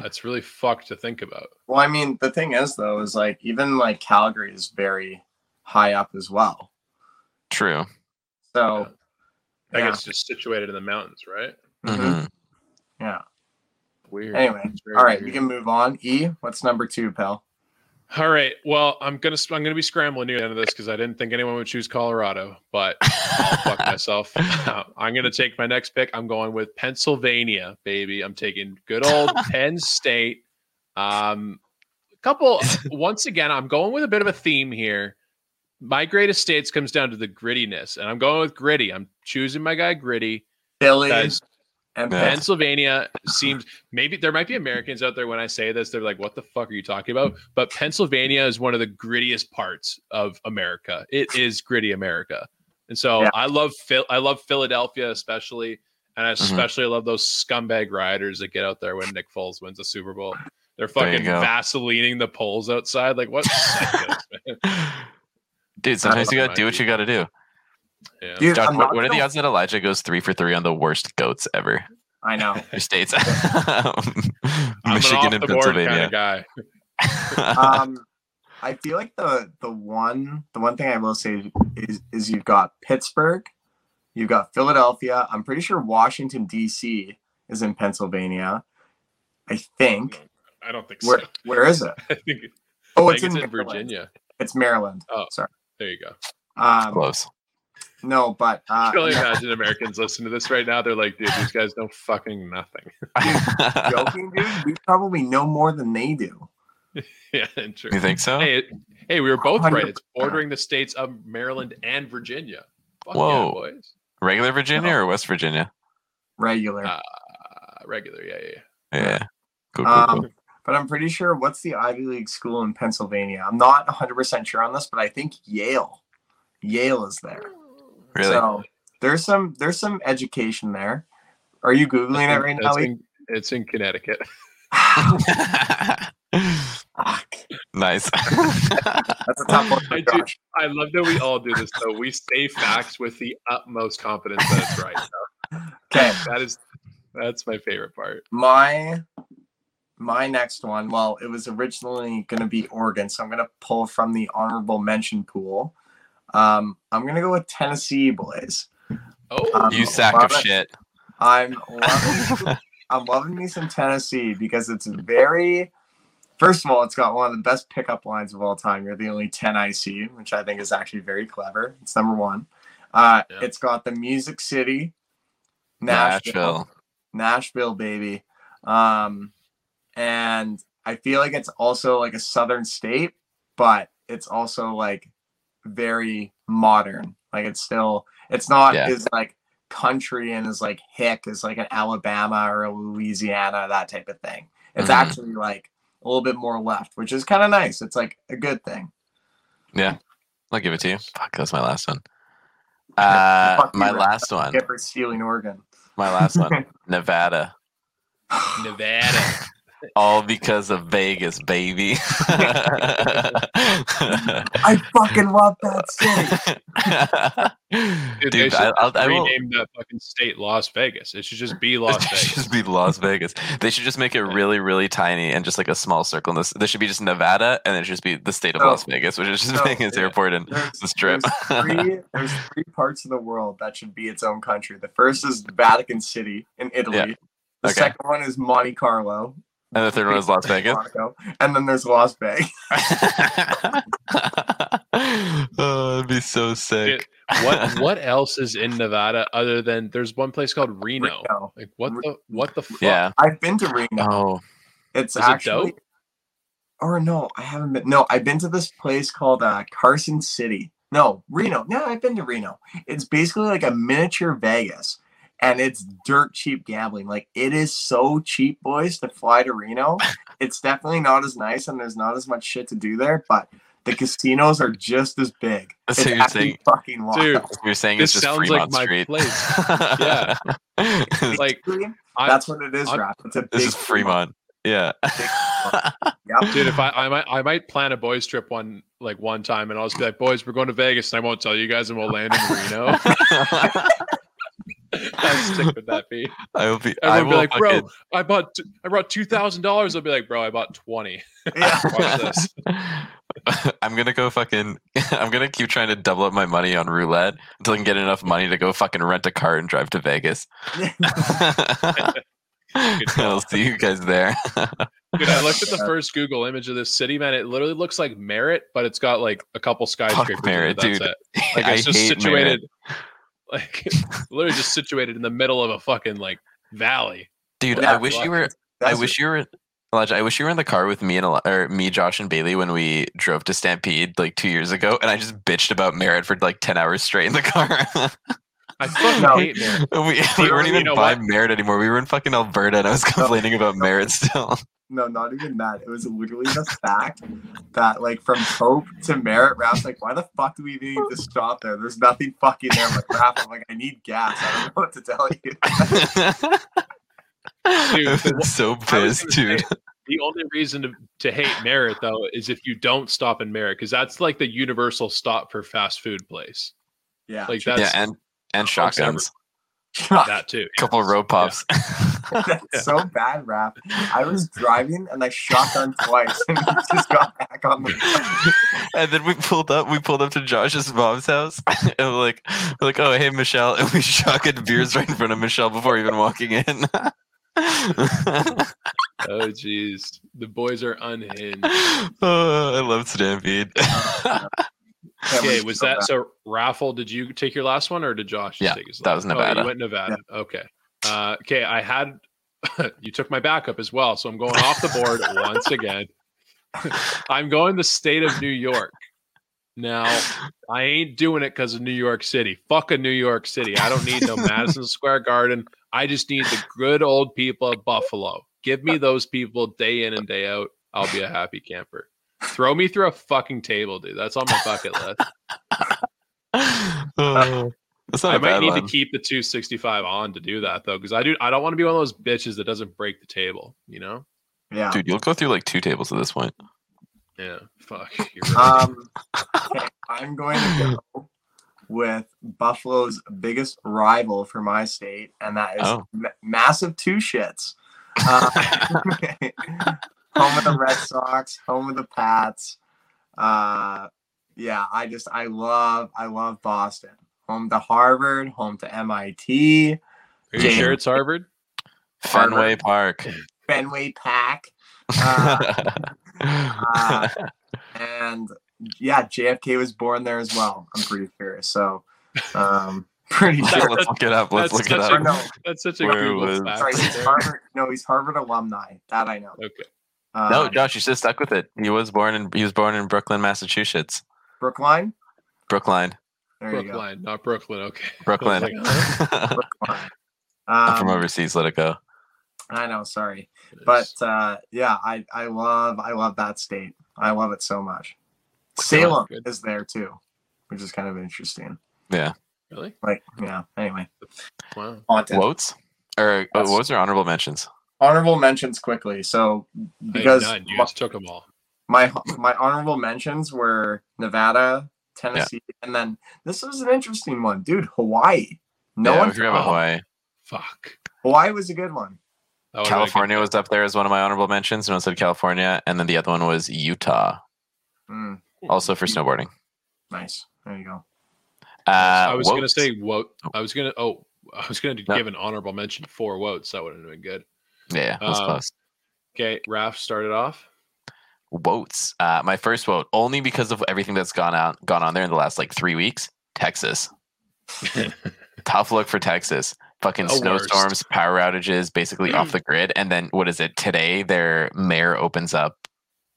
That's really fucked to think about. Well, I mean, the thing is though, is like even like Calgary is very high up as well. True. So I Yeah. guess just situated in the mountains, right? mhm, Mhm. yeah. Weird. Anyway, It's very all right, we can move on. E, what's number two, pal? All right. Well, I'm gonna I'm gonna be scrambling near the end of this because I didn't think anyone would choose Colorado, but I'll fuck myself. I'm gonna take my next pick. I'm going with Pennsylvania, baby. I'm taking good old Penn State. Um, a couple. Once again, I'm going with a bit of a theme here. My greatest states comes down to the grittiness, and I'm going with gritty. I'm choosing my guy gritty. Philly Guys, and Yeah. Pennsylvania seems maybe there might be Americans out there when I say this, they're like, what the fuck are you talking about? But Pennsylvania is one of the grittiest parts of America. It is gritty America. And so Yeah. I love Phil I love Philadelphia especially. And I Mhm. especially love those scumbag riders that get out there when Nick Foles wins the Super Bowl. They're fucking go. Vaselining the poles outside. Like what? Dude, sometimes you gotta do what you gotta do. Yeah. Dude, Josh, what, what are the odds that Elijah goes three for three on the worst goats ever? I know. Your states. I'm Michigan an and off the board kind Pennsylvania. of guy. um, I feel like the the one the one thing I will say is is you've got Pittsburgh, you've got Philadelphia. I'm pretty sure Washington D.C. is in Pennsylvania. I think. I don't think Where so. where is it? I think, Oh, I it's think in, it's in Maryland. Virginia. It's Maryland. Oh. sorry. There you go. Um, Close. No, but uh, I can only imagine Americans listen to this right now. They're like, dude, these guys know fucking nothing. joking, dude. We probably know more than they do. yeah, true. you think so? Hey, it- hey, we were both right. 100%. It's bordering the states of Maryland and Virginia. Fuck Whoa. yeah, boys. Regular Virginia or West Virginia? Regular. Uh, regular, yeah, yeah. yeah. Yeah. Cool, cool, Um, cool. but I'm pretty sure what's the Ivy League school in Pennsylvania? I'm not 100% sure on this, but I think Yale. Yale is there. Really? So there's some there's some education there. Are you googling it right now? It's in, it's in Connecticut. Nice. That's a tough one. I do- I love that we all do this though. We say facts with the utmost confidence that it's right. Okay, That is that's my favorite part. my my next one. Well, it was originally going to be Oregon, so I'm going to pull from the honorable mention pool. Um, I'm going to go with Tennessee boys. Oh, Um, you sack of Robert- shit. I'm loving, I'm loving me some Tennessee because it's very. First of all, it's got one of the best pickup lines of all time. You're the only 10 I see, which I think is actually very clever. It's number one. Uh, Yeah. It's got the Music City, Nashville, Nashville. Nashville, baby. Um, and I feel like it's also like a southern state, but it's also like very modern. Like it's still, it's not Yeah. as like country and as like hick as like an Alabama or a Louisiana, that type of thing. It's Mhm. actually like a little bit more left, which is kind of nice. It's like a good thing. Yeah, I'll give it to you. Fuck, that's my last one. Uh, Fuck you, my Rick. last one. Get for stealing Oregon. My last one. Nevada. Nevada. All because of Vegas, baby. I fucking love that city. Dude, Dude, I, I'll, I will. rename that fucking state Las Vegas. It should just be Las It should Vegas. just be Las Vegas. They should just make it really, really tiny and just like a small circle. And this, there should be just Nevada, and it should just be the state of No. Las Vegas, which is just No, Vegas yeah. airport and There's, the strip. There's three, there's three parts of the world that should be its own country. The first is Vatican City in Italy. Yeah. The Okay. second one is Monte Carlo. And the third one is Las Vegas. Monaco. And then there's Las Vegas. oh, that'd be so sick. what what else is in Nevada other than there's one place called Reno? Reno. Like what the what the fuck? Yeah. I've been to Reno. Oh, It's Is it actually. dope? Or no, I haven't been. No, I've been to this place called uh, Carson City. No, Reno. No, I've been to Reno. It's basically like a miniature Vegas, and it's dirt cheap gambling. Like it is so cheap, boys, to fly to Reno. it's definitely not as nice, and there's not as much shit to do there. But the casinos are just as big. So it's you're saying- fucking wild. Dude, you're saying This it's just sounds like Fremont my Street. place. Yeah. like Basically, I, that's what it is, I'm- Rap. It's a big this is Fremont. Yeah. Yep. dude, if I I might I might plan a boys trip one like one time and I'll just be like, boys, we're going to Vegas and I won't tell you guys and we'll land in Reno. How sick would that be? I will be. I will be like, bro, fucking- I bought t- I brought two thousand dollars. I'll be like, bro, I bought twenty. Yeah. I'm gonna go fucking. I'm gonna keep trying to double up my money on roulette until I can get enough money to go fucking rent a car and drive to Vegas. I'll see you guys there. Dude, I looked at the first Google image of this city, man. It literally looks like Merritt, but it's got like a couple skyscrapers. in it, Merritt, that's dude. it. Like I it's just hate situated, Merritt. like literally just situated in the middle of a fucking like valley. Dude, Yeah, I wish you were. I That's wish you were. Elijah, I wish you were in the car with me and Eli- or me, Josh, and Bailey when we drove to Stampede like two years ago, and I just bitched about Merritt for like ten hours straight in the car. I fucking No. hate Merritt. we, we Literally, weren't you even know by what? Merritt anymore. We were in fucking Alberta, and I was complaining about Merritt still. No, not even that. It was literally the fact that, like, from Hope to Merritt, Rap's like, why the fuck do we need to stop there? There's nothing fucking there. I'm like, Rap, I'm like, I need gas. I don't know what to tell you. Dude, I've been so pissed, dude. say, The only reason to, to hate Merritt though is if you don't stop in Merritt because that's like the universal stop for fast food place. Yeah. Like that's yeah, and and Folks ever- shotguns, that too. A couple yes. road pops. That's so bad, Rap. I was driving and I shotgun twice and just got back on the and then we pulled up. We pulled up to Josh's mom's house, and we're like, we're like, oh hey Michelle, and we shotgunned beers right in front of Michelle before even walking in. Oh jeez, the boys are unhinged. oh, I love Stampede. Okay, was that so? Raffle, did you take your last one or did Josh? Yeah, take his that last was? Oh, Nevada. you went Nevada. Okay. Uh, okay, I had. you took my backup as well, so I'm going off the board once again. I'm going the state of New York. Now, I ain't doing it because of New York City. Fuck a New York City. I don't need no Madison Square Garden. I just need the good old people of Buffalo. Give me those people day in and day out. I'll be a happy camper. Throw me through a fucking table, dude. That's on my bucket list. Oh, that's not I a might bad need one. to keep the 265 on to do that though, because I do. I don't want to be one of those bitches that doesn't break the table. You know? Yeah. Dude, you'll go through like two tables at this point. Yeah. Fuck. You're right. Um, okay, I'm going to go with Buffalo's biggest rival for my state, and that is Oh. ma- massive two shits. Uh, home of the Red Sox, home of the Pats. Uh, yeah, I just I love I love Boston. Home to Harvard, home to MIT, Are you Jane. sure it's Harvard? Fenway Park. Fenway Pack, uh, uh, and yeah, JFK was born there as well. I'm pretty sure. So, um, pretty sure. Let's look it up. Let's That's look it such up. a- no, That's such a Where Google was- sorry, right he's. Harvard. No, he's Harvard alumni. That I know. Okay. Uh, No, Josh, you should have stuck with it. He was born in he was born in Brooklyn, Massachusetts. Brookline. Brookline. There you Brookline, not Brooklyn. Okay. Brooklyn. I was like, huh? go. Brookline. I'm from Um, overseas. Let it go. I know. Sorry, but uh, yeah, I I love I love that state. I love it so much. Salem good. is there too, which is kind of interesting. Yeah. Really? Like, yeah. Anyway, Wow. haunted. Wotes? Or uh, Yes. what honorable mentions? Honorable mentions quickly. So because had none. You my, just took them all. my my honorable mentions were Nevada, Tennessee, and then this was an interesting one, dude. Hawaii. No yeah, one. forgot about oh. Hawaii. Fuck. Hawaii was a good one. That would've been a good California was up there as one of my honorable mentions. And one said California, and then the other one was Utah, Mm, also for snowboarding. nice. There you go. Uh, I was gonna say Wote. I was gonna. Oh, I was gonna No. give an honorable mention for Wotes. That would have been good. Yeah, yeah, was um, close. Okay, Raph started off. Wotes. Uh, my first vote, only because of everything that's gone out, gone on there in the last like three weeks. Texas. Tough look for Texas. Fucking The worst. snowstorms, power outages, basically off the grid. And then what is it? Today, their mayor opens up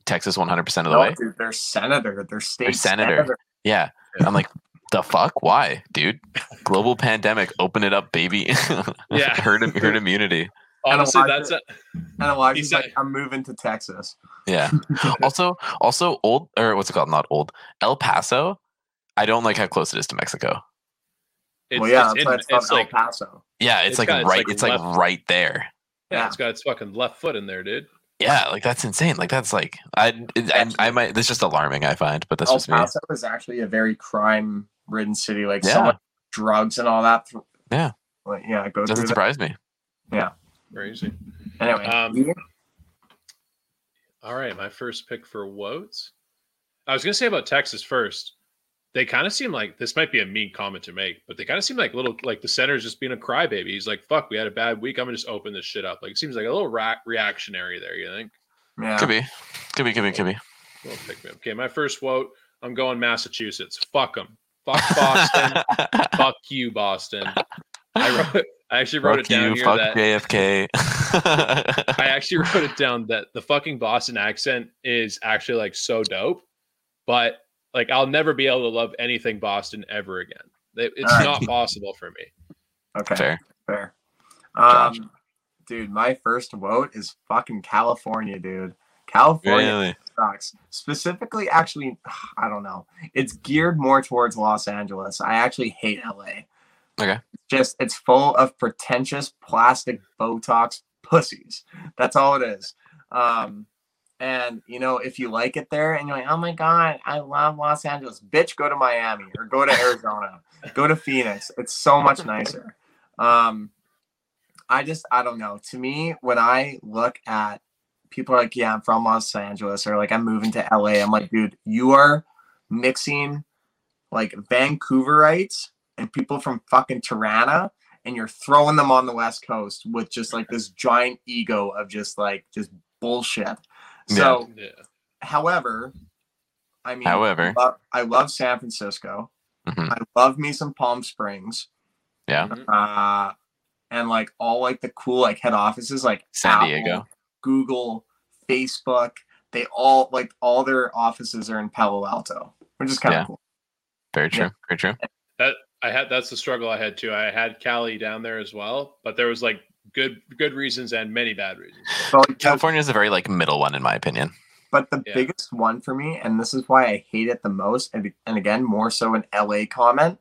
Texas 100% of the No, way. dude, their senator, their state senator. Yeah. I'm like, the fuck? Why, dude? Global pandemic, open it up, baby. Yeah. herd, herd immunity. Honestly, watch that's a, And Elijah's He like, said- I'm moving to Texas. Yeah. also, also old or what's it called? Not old. El Paso. I don't like how close it is to Mexico. it's, well, yeah, it's, that's in- it's, called El like Paso. Yeah, it's, It's like got- it's right. like it's like left- right there. yeah, Yeah. it's got its fucking left foot in there, dude. Yeah, like that's insane. Like that's like I, it, I, I might. That's just alarming. I find, but that's El just me. Paso is actually a very crime-ridden city. Like Yeah. so much drugs and all that. Yeah. Like, yeah, go Doesn't through that. surprise me. Crazy. Anyway, Um, All right, my first pick for Wotes. I was gonna say about Texas first. They kind of seem like this might be a mean comment to make, but they kind of seem like little like the center is just being a crybaby. He's like, "Fuck, we had a bad week. I'm gonna just open this shit up." Like, it seems like a little ra- reactionary there. You think? yeah. Could be, could be, could be, could be. Well, pick me up. Okay, my first vote. I'm going Massachusetts. Fuck them. Fuck Boston. fuck you, Boston. I wrote. I actually wrote fuck it down you. here Fuck that JFK. I actually wrote it down that the fucking Boston accent is actually like so dope, but like I'll never be able to love anything Boston ever again. It- It's Alright. not possible for me. Okay. Fair. Fair. Um, dude, my first vote is fucking California, dude. California Really? sucks. Specifically, actually, I don't know. It's geared more towards Los Angeles. I actually hate LA. Okay. It's Just it's full of pretentious plastic Botox pussies. That's all it is. Um, and you know, if you like it there, and you're like, oh my god, I love Los Angeles, bitch, go to Miami or go to Arizona, go to Phoenix. It's so much nicer. Um, I just I don't know. To me, when I look at people are like, yeah, I'm from Los Angeles, or like I'm moving to LA. I'm like, dude, you are mixing like Vancouverites and people from fucking Toronto, and you're throwing them on the West Coast with just like this giant ego of just like just bullshit. So, Yeah. however, I mean, However. I love, I love San Francisco. Mhm. I love me some Palm Springs. Yeah. Uh, and like all like the cool like head offices like San Apple, Diego. Google, Facebook, they all like all their offices are in Palo Alto, which is kind of Yeah. cool. Very true. Very true. That I had that's the struggle I had too. I had Cali down there as well, but there was like good good reasons and many bad reasons. But, like, California is a very like middle one in my opinion. But the Yeah. biggest one for me, and this is why I hate it the most, and, and again, more so an LA comment,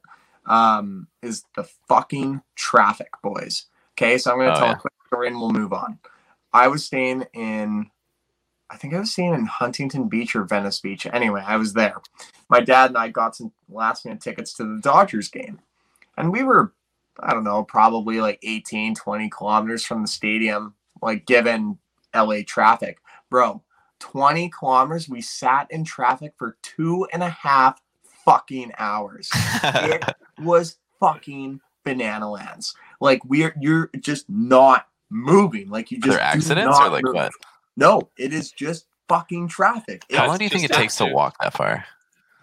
um, is the fucking traffic, boys. Okay, so I'm going to Oh, tell yeah. a quick story and we'll move on. I was staying in, I think I was staying in Huntington Beach or Venice Beach. Anyway, I was there. My dad and I got some last minute tickets to the Dodgers game. And we were, I don't know, probably like 18, 20 kilometers from the stadium, like given LA traffic. Bro, 20 kilometers. We sat in traffic for two and a half fucking hours. It was fucking banana lands. Like we're you're just not moving. Like you Are just there do accidents or like move. what? No, it is just fucking traffic. How long do you think it just takes to walk that far?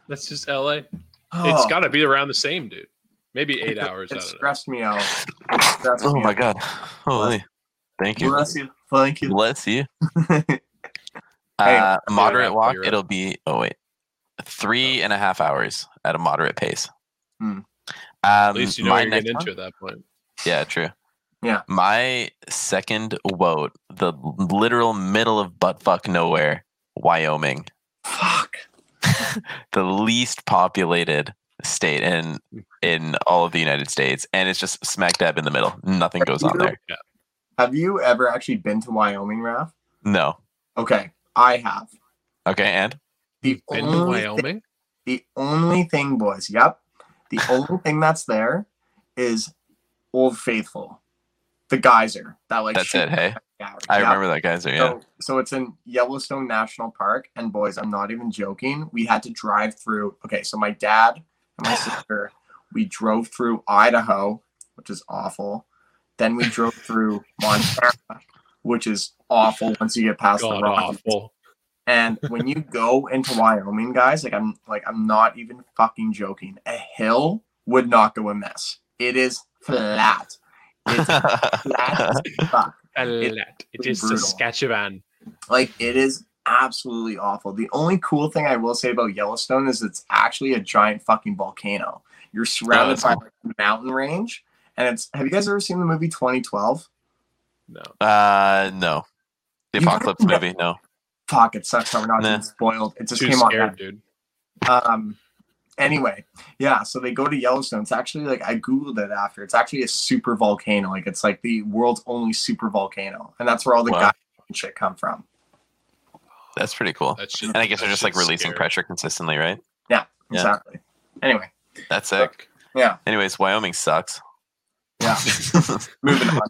That's just LA. It's got to be around the same, dude. Maybe eight hours. It I don't know. stressed me out. Stressed Oh me my out. god. Holy. Thank you. Bless you. Thank you. Bless you. Hey, Uh, moderate walk, it'll be oh wait. Three and a half hours at a moderate pace. Hmm. Um, At least you know you're next getting into at that point. Yeah, true. Yeah. My second vote, the literal middle of buttfuck nowhere, Wyoming, Fuck. the least populated state in in all of the United States, and it's just smack dab in the middle. Nothing goes on there. Have you ever actually been to Wyoming, Raph? No. Okay, I have. Okay, and The Been to only thing- Wyoming? The only thing, boys, yep. The only thing that's there is Old Faithful, the geyser that like that's shoots it. Hey, out. I Yep. remember that geyser. Yeah. So, so it's in Yellowstone National Park, and boys, I'm not even joking. We had to drive through. Okay, so my dad and my sister, we drove through Idaho, which is awful. Then we drove through Montana, which is awful once you get past God the Rockies. awful. And when you go into Wyoming, guys, like I'm like I'm not even fucking joking. A hill would not go amiss. It is flat. It's flat as fuck. It is brutal. Saskatchewan. Like it is absolutely awful. The only cool thing I will say about Yellowstone is it's actually a giant fucking volcano. You're surrounded that's by cool. like, a mountain range, and it's. Have you guys ever seen the movie 2012? No. uh, no. The You apocalypse movie. No. Fuck, it sucks. how We're not Nah. spoiled. It just Too came on. scared, dude. Um. Anyway, yeah. So they go to Yellowstone. It's actually like I googled it after. It's actually a super volcano. Like it's like the world's only super volcano, and that's where all the Wow. guys and shit come from. That's pretty cool. That shit, And I guess they're just like releasing scary. pressure consistently, right? Yeah, Yeah. exactly. Anyway, That's sick. yeah, Anyways, Wyoming sucks. Yeah. Moving on.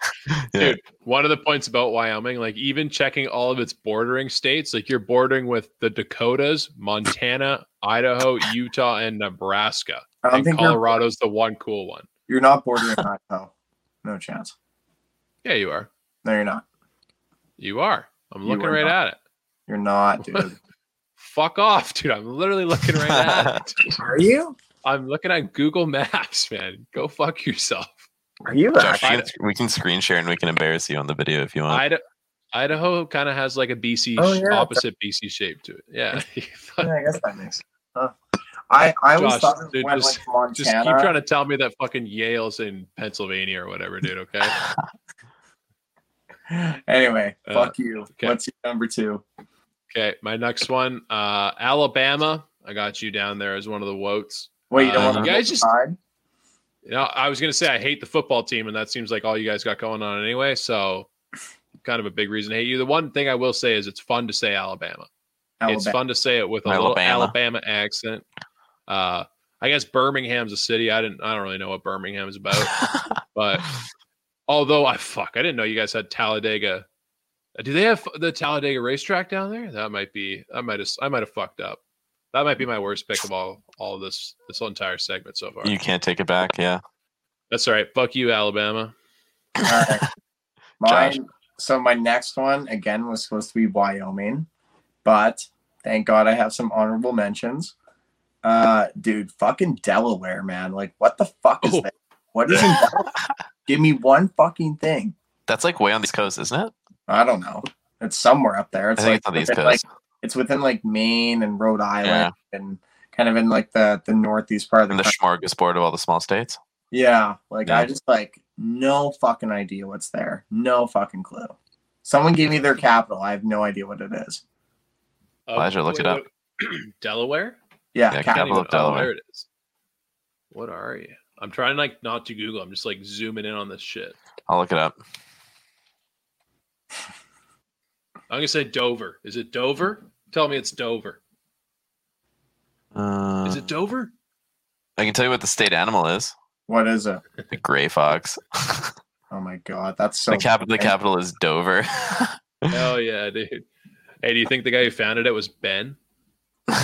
Yeah. Dude, one of the points about Wyoming, like even checking all of its bordering states, like you're bordering with the Dakotas, Montana, Idaho, Utah, and Nebraska. I don't And think Colorado's the one cool one. you're not bordering Idaho. No chance. Yeah, you are. No, you're not. You are. I'm You looking are right not. at it. You're not, dude. Fuck off, dude. I'm literally looking right at it. Are you? I'm looking at Google Maps, man. Go fuck yourself. Are you? Josh, actually? we can, screen share and we can embarrass you on the video if you want. Idaho, Idaho kind of has like a BC Oh, yeah. opposite BC shape to it. Yeah. Yeah, I guess that makes. Huh. I I always Josh, thought dude, went just- like Montana. Just keep trying to tell me that fucking Yale's in Pennsylvania or whatever, dude. Okay. Anyway, Uh, fuck you. okay. What's your number two? Okay. My next one, uh, Alabama. I got you down there as one of the wotes. Wait, you don't Uh, want you to guys just- decide? You know, I was gonna say I hate the football team, and that seems like all you guys got going on anyway. So, kind of a big reason to hate you. The one thing I will say is it's fun to say Alabama. It's fun to say it with a little Alabama. Alabama accent. Uh, I guess Birmingham's a city. I didn't. I don't really know what Birmingham is about. but although I fuck, I didn't know you guys had Talladega. Uh, Do they have the Talladega racetrack down there? That might be. I might have. I might have fucked up. That might be my worst pick of all all of this this whole entire segment so far. you can't take it back. Yeah. That's all right. Fuck you, Alabama. All right. Mine, so my next one again was supposed to be Wyoming, but thank God I have some honorable mentions. Uh, dude, fucking Delaware, man. Like, what the fuck is Oh. that? What is in Delaware? Give me one fucking thing. That's like way on the East Coast, isn't it? I don't know. It's somewhere up there. It's I think like it's on the East within, like Coast. It's within like Maine and Rhode Island and kind of in like the the northeast part of the and the country. smorgasbord of all the small states. Yeah, like I just like no fucking idea what's there. No fucking clue. Someone gave me their capital. I have no idea what it is. Uh, Elijah, look it up. Delaware? Yeah, Yeah, capital. capital of Oh, Delaware. there it is. What are you? I'm trying like not to Google. I'm just like zooming in on this shit. I'll look it up. I'm gonna say Dover. Is it Dover? Tell me it's Dover. Uh, Is it Dover? I can tell you what the state animal is. What is it? The gray fox. Oh my god, that's so. the capital. The capital is Dover. Hell yeah, dude. Hey, do you think the guy who founded it was Ben?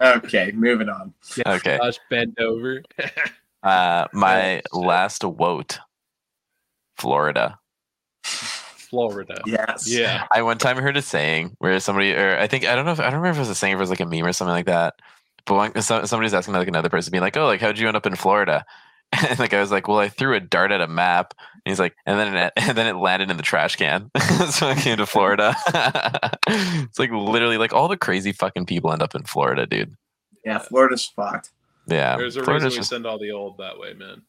Okay, moving on. okay. Josh Ben Dover. Uh, my shit. last vote, Florida. Florida. Yes. Yeah. I one time heard a saying where somebody, or I think I don't know if I don't remember if it was a saying, if it was like a meme or something like that. But one, so, somebody's asking like another person, being like, "Oh, like how'd you end up in Florida?" And like I was like, "Well, I threw a dart at a map." And he's like, "And then it, and then it landed in the trash can." so I came to Florida. it's like literally like all the crazy fucking people end up in Florida, dude. Yeah, Florida's fucked. Yeah, There's a Florida's reason we just- send all the old that way, man.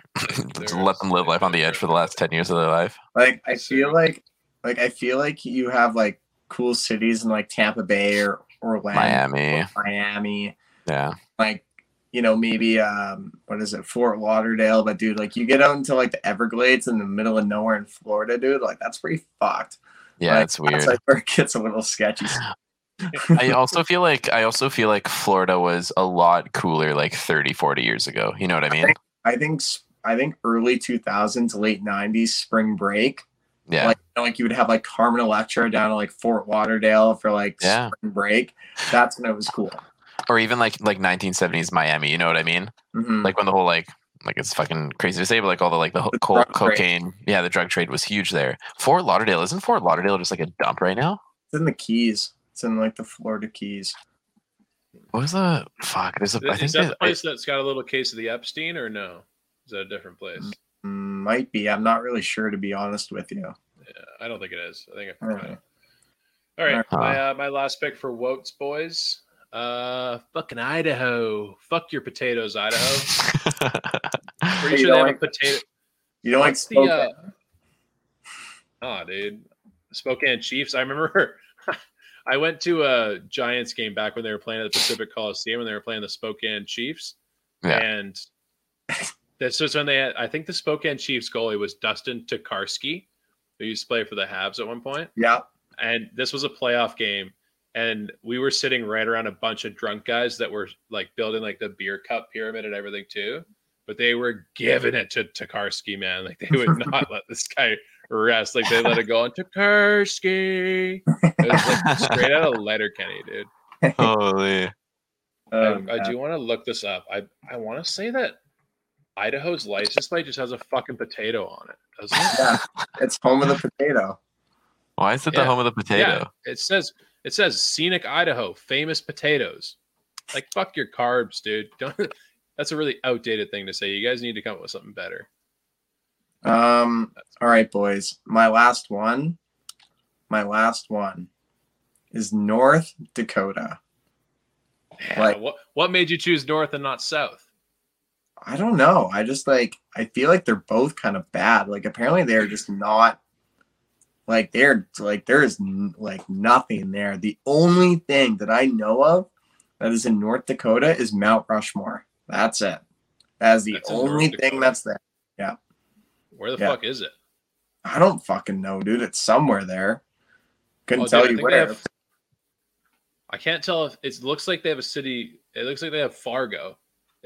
just let them live life on the edge for the last ten years of their life. Like I feel like, like I feel like you have like cool cities in like Tampa Bay or Orlando, Miami, Miami, yeah. like you know maybe um what is it Fort Lauderdale, but dude, like you get out into like the Everglades in the middle of nowhere in Florida, dude, like that's pretty fucked. Yeah, Like, it's weird. That's like where it gets a little sketchy. I also feel like I also feel like Florida was a lot cooler like 30, 40 years ago. You know what I mean? I think I think early 2000s, late 90s spring break. Yeah. Like you, know, like you would have like Carmen Electra down to like Fort Lauderdale for like Yeah. spring break. That's when it was cool. or even like like 1970s Miami, you know what I mean? Mhm. Like when the whole like like it's fucking crazy to say, but like all the like the, The co- drug trade. cocaine, yeah, the drug trade was huge there. Fort Lauderdale isn't Fort Lauderdale just like a dump right now? It's in the Keys. It's in like the Florida Keys. What was the fuck? There's a I Is, think is that the that- place that's got a little case of the Epstein or no? Is that a different place? Mm, Might be. I'm not really sure to be honest with you. Yeah, I don't think it is. I think I All forgot. right. All right, Huh. my uh, my last pick for Wotes boys. Uh, fucking Idaho. Fuck your potatoes, Idaho. Pretty You sure don't they have like- a potato. You don't like What's the, Spokane? uh, Oh, dude, Spokane Chiefs. I remember I went to a Giants game back when they were playing at the Pacific Coliseum and they were playing the Spokane Chiefs. Yeah. And this was when they had, I think the Spokane Chiefs goalie was Dustin Tokarski, who used to play for the Habs at one point. yeah. And this was a playoff game. And we were sitting right around a bunch of drunk guys that were like building like the beer cup pyramid and everything too. But they were giving it to Tokarski, man. Like they would not let this guy rest. Like they let it go on Tokarski. It was like straight out of Letterkenny, dude. Holy. Um, I, I do want to look this up. I I want to say that Idaho's license plate just has a fucking potato on it, doesn't it? Yeah, it's home of the potato. Why is it the home of the potato? Yeah, it says it says scenic Idaho, famous potatoes. Like fuck your carbs, dude. Don't. That's a really outdated thing to say. You guys need to come up with something better. Um. All right, boys. My last one. My last one is North Dakota. Yeah, Like- what what made you choose north and not south? I don't know. I just like I feel like they're both kind of bad. Like apparently they're just not like they're like there is n- like nothing there. The only thing that I know of that is in North Dakota is Mount Rushmore. That's it. That is the That's only thing that's there. Where the Yeah. fuck is it? I don't fucking know, dude. It's somewhere there. Couldn't Oh, tell dude, you they where. have- I can't tell if it looks like they have a city. It looks like they have Fargo.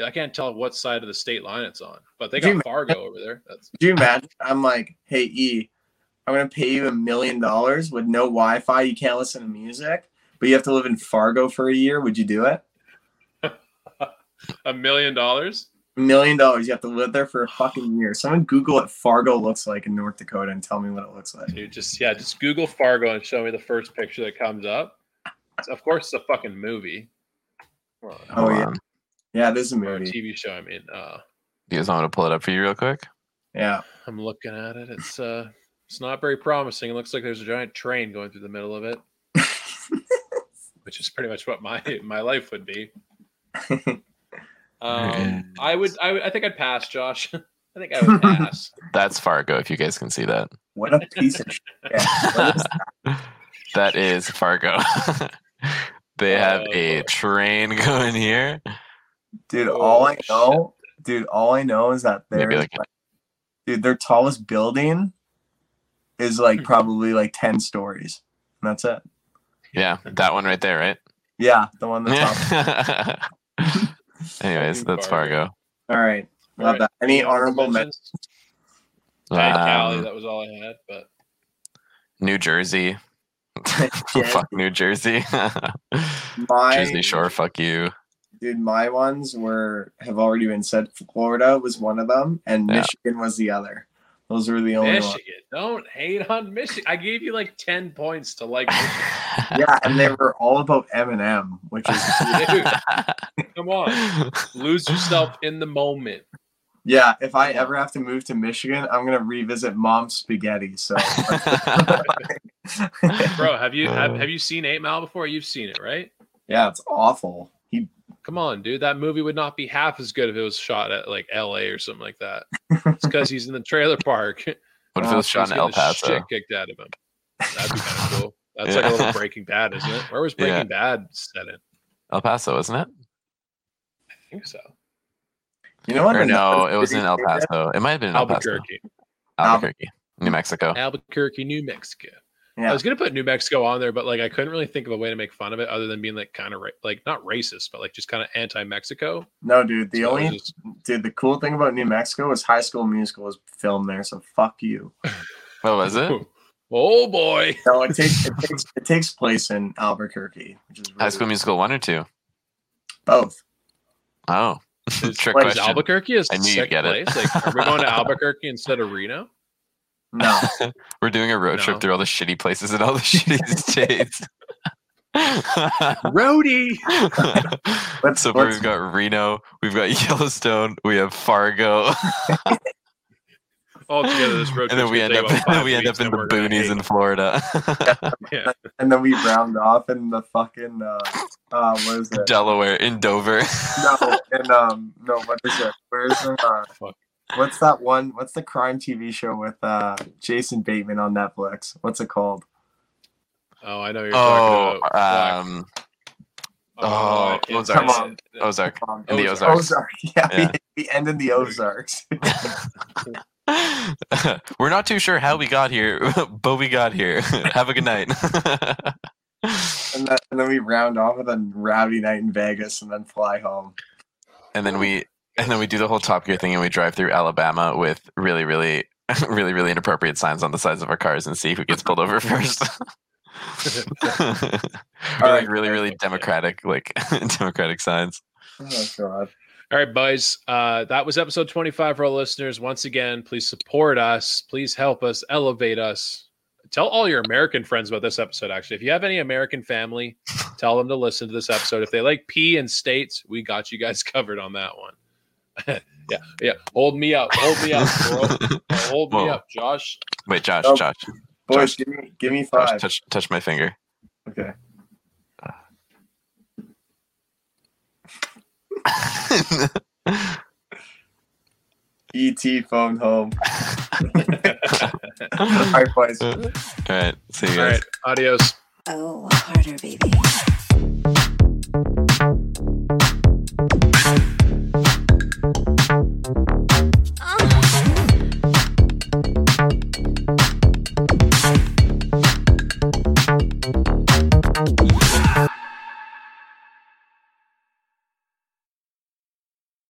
I can't tell what side of the state line it's on, but they you got Fargo over there. That's Could you imagine? I'm like, hey E, I'm gonna pay you a million dollars with no Wi-Fi. You can't listen to music, but you have to live in Fargo for a year. Would you do it? a million dollars. A million dollars. You have to live there for a fucking year. Someone Google what Fargo looks like in North Dakota and tell me what it looks like. Dude, just yeah, just Google Fargo and show me the first picture that comes up. It's- of course, it's a fucking movie. Well, Oh, yeah. on. Yeah, this is a or a movie. TV show. I mean, uh, You guys want me to pull it up for you real quick? Yeah. I'm looking at it. It's uh, it's not very promising. It looks like there's a giant train going through the middle of it, which is pretty much what my my life would be. Um, I would, I, would, I think I'd pass, Josh. I think I would pass. That's Fargo, if you guys can see that. What a piece of shit. Yeah, what is that? That is Fargo. they have a Oh. train going here. Dude, Oh, all I know, dude, all I know is that Maybe there's like- like, dude, their tallest building is like probably like 10 stories. And that's it. Yeah, that one right there, right? Yeah, the one that's top. Anyways, Fucking that's Fargo. Fargo. All right. Love Alright. that. Any honorable mentions? mentions? I had uh, Cali. That was all I had. But New Jersey. Fuck New Jersey. My Jersey Shore, fuck you. dude, my ones were have already been said. Florida was one of them, and Yeah. Michigan was the other. Those were the only ones. Michigan, don't hate on Michigan. I gave you like ten points to like Michigan. Yeah, and they were all about Eminem, which is Dude, come on, lose yourself in the moment. yeah. If I ever have to move to Michigan, I'm gonna revisit Mom's Spaghetti. So Bro, have you have, Uh. have you seen Eight Mile before? You've seen it, right? yeah, it's awful. He Come on, dude. That movie would not be half as good if it was shot at like L.A. or something like that. It's because he's in the trailer park. What if it oh, was He's shot in El Paso? Shit kicked out of him. That'd be kind of cool. That's like a little Breaking Bad, isn't it? Where was Yeah. Breaking Bad set in? El Paso, isn't it? I think so. You know what? Or no, it was in El Paso. It might have been in El Paso. Albuquerque. Albuquerque, New Mexico. Albuquerque, New Mexico. Yeah. I was gonna put New Mexico on there, but like I couldn't really think of a way to make fun of it other than being like kind of ra- like not racist, but like just kind of anti-Mexico. No, dude. The So only just- dude, the cool thing about New Mexico is High School Musical was filmed there. So fuck you. Oh, what was it? oh boy, No, it takes it takes it takes place in Albuquerque, which is High really- School Musical one or two? both. Oh, Is- trick like, question. Albuquerque is I knew you'd sick get it. place. Like, are we going to Albuquerque instead of Reno? No, We're doing a road No. trip through all the shitty places in all the shitty states. Roadie. Let's- so far let's- we've got Reno, we've got Yellowstone, we have Fargo, All together, this road and then we end up about five we end up in the boonies in. Florida. Yeah. and then we round off in the fucking uh, uh what is it? Delaware, in Dover. No, and um, no, what is it? Where's uh, Fuck. What's that one? What's the crime TV show with uh Jason Bateman on Netflix? What's it called? Oh, I know you're Oh, talking about. um, Fuck. oh, I can't Ozark. Come on. Ozark. Um, In the Ozarks. Ozark. Yeah, Yeah. We, we end in the Ozarks. We're not too sure how we got here, but we got here. Have a good night. and, then, and then we round off with a rowdy night in Vegas and then fly home. and then we and then we do the whole Top Gear thing, and we drive through Alabama with really, really, really, really inappropriate signs on the sides of our cars, and see who gets pulled over first. Or, like really, really democratic, like democratic signs. Oh god. All right, boys. Uh, that was episode 25 for our listeners. Once again, please support us. Please help us, elevate us. Tell all your American friends about this episode, actually. If you have any American family, tell them to listen to this episode. If they like pee and states, we got you guys covered on that one. yeah, yeah. Hold me up. Hold me up, bro. Hold me up, Josh. Wait, Josh, Oh. Josh, Boys, Josh. give me give me Josh, five. touch, touch my finger. Okay. ET phone home. All right, boys. All right, see you All guys. right. Adios. Oh, harder, baby.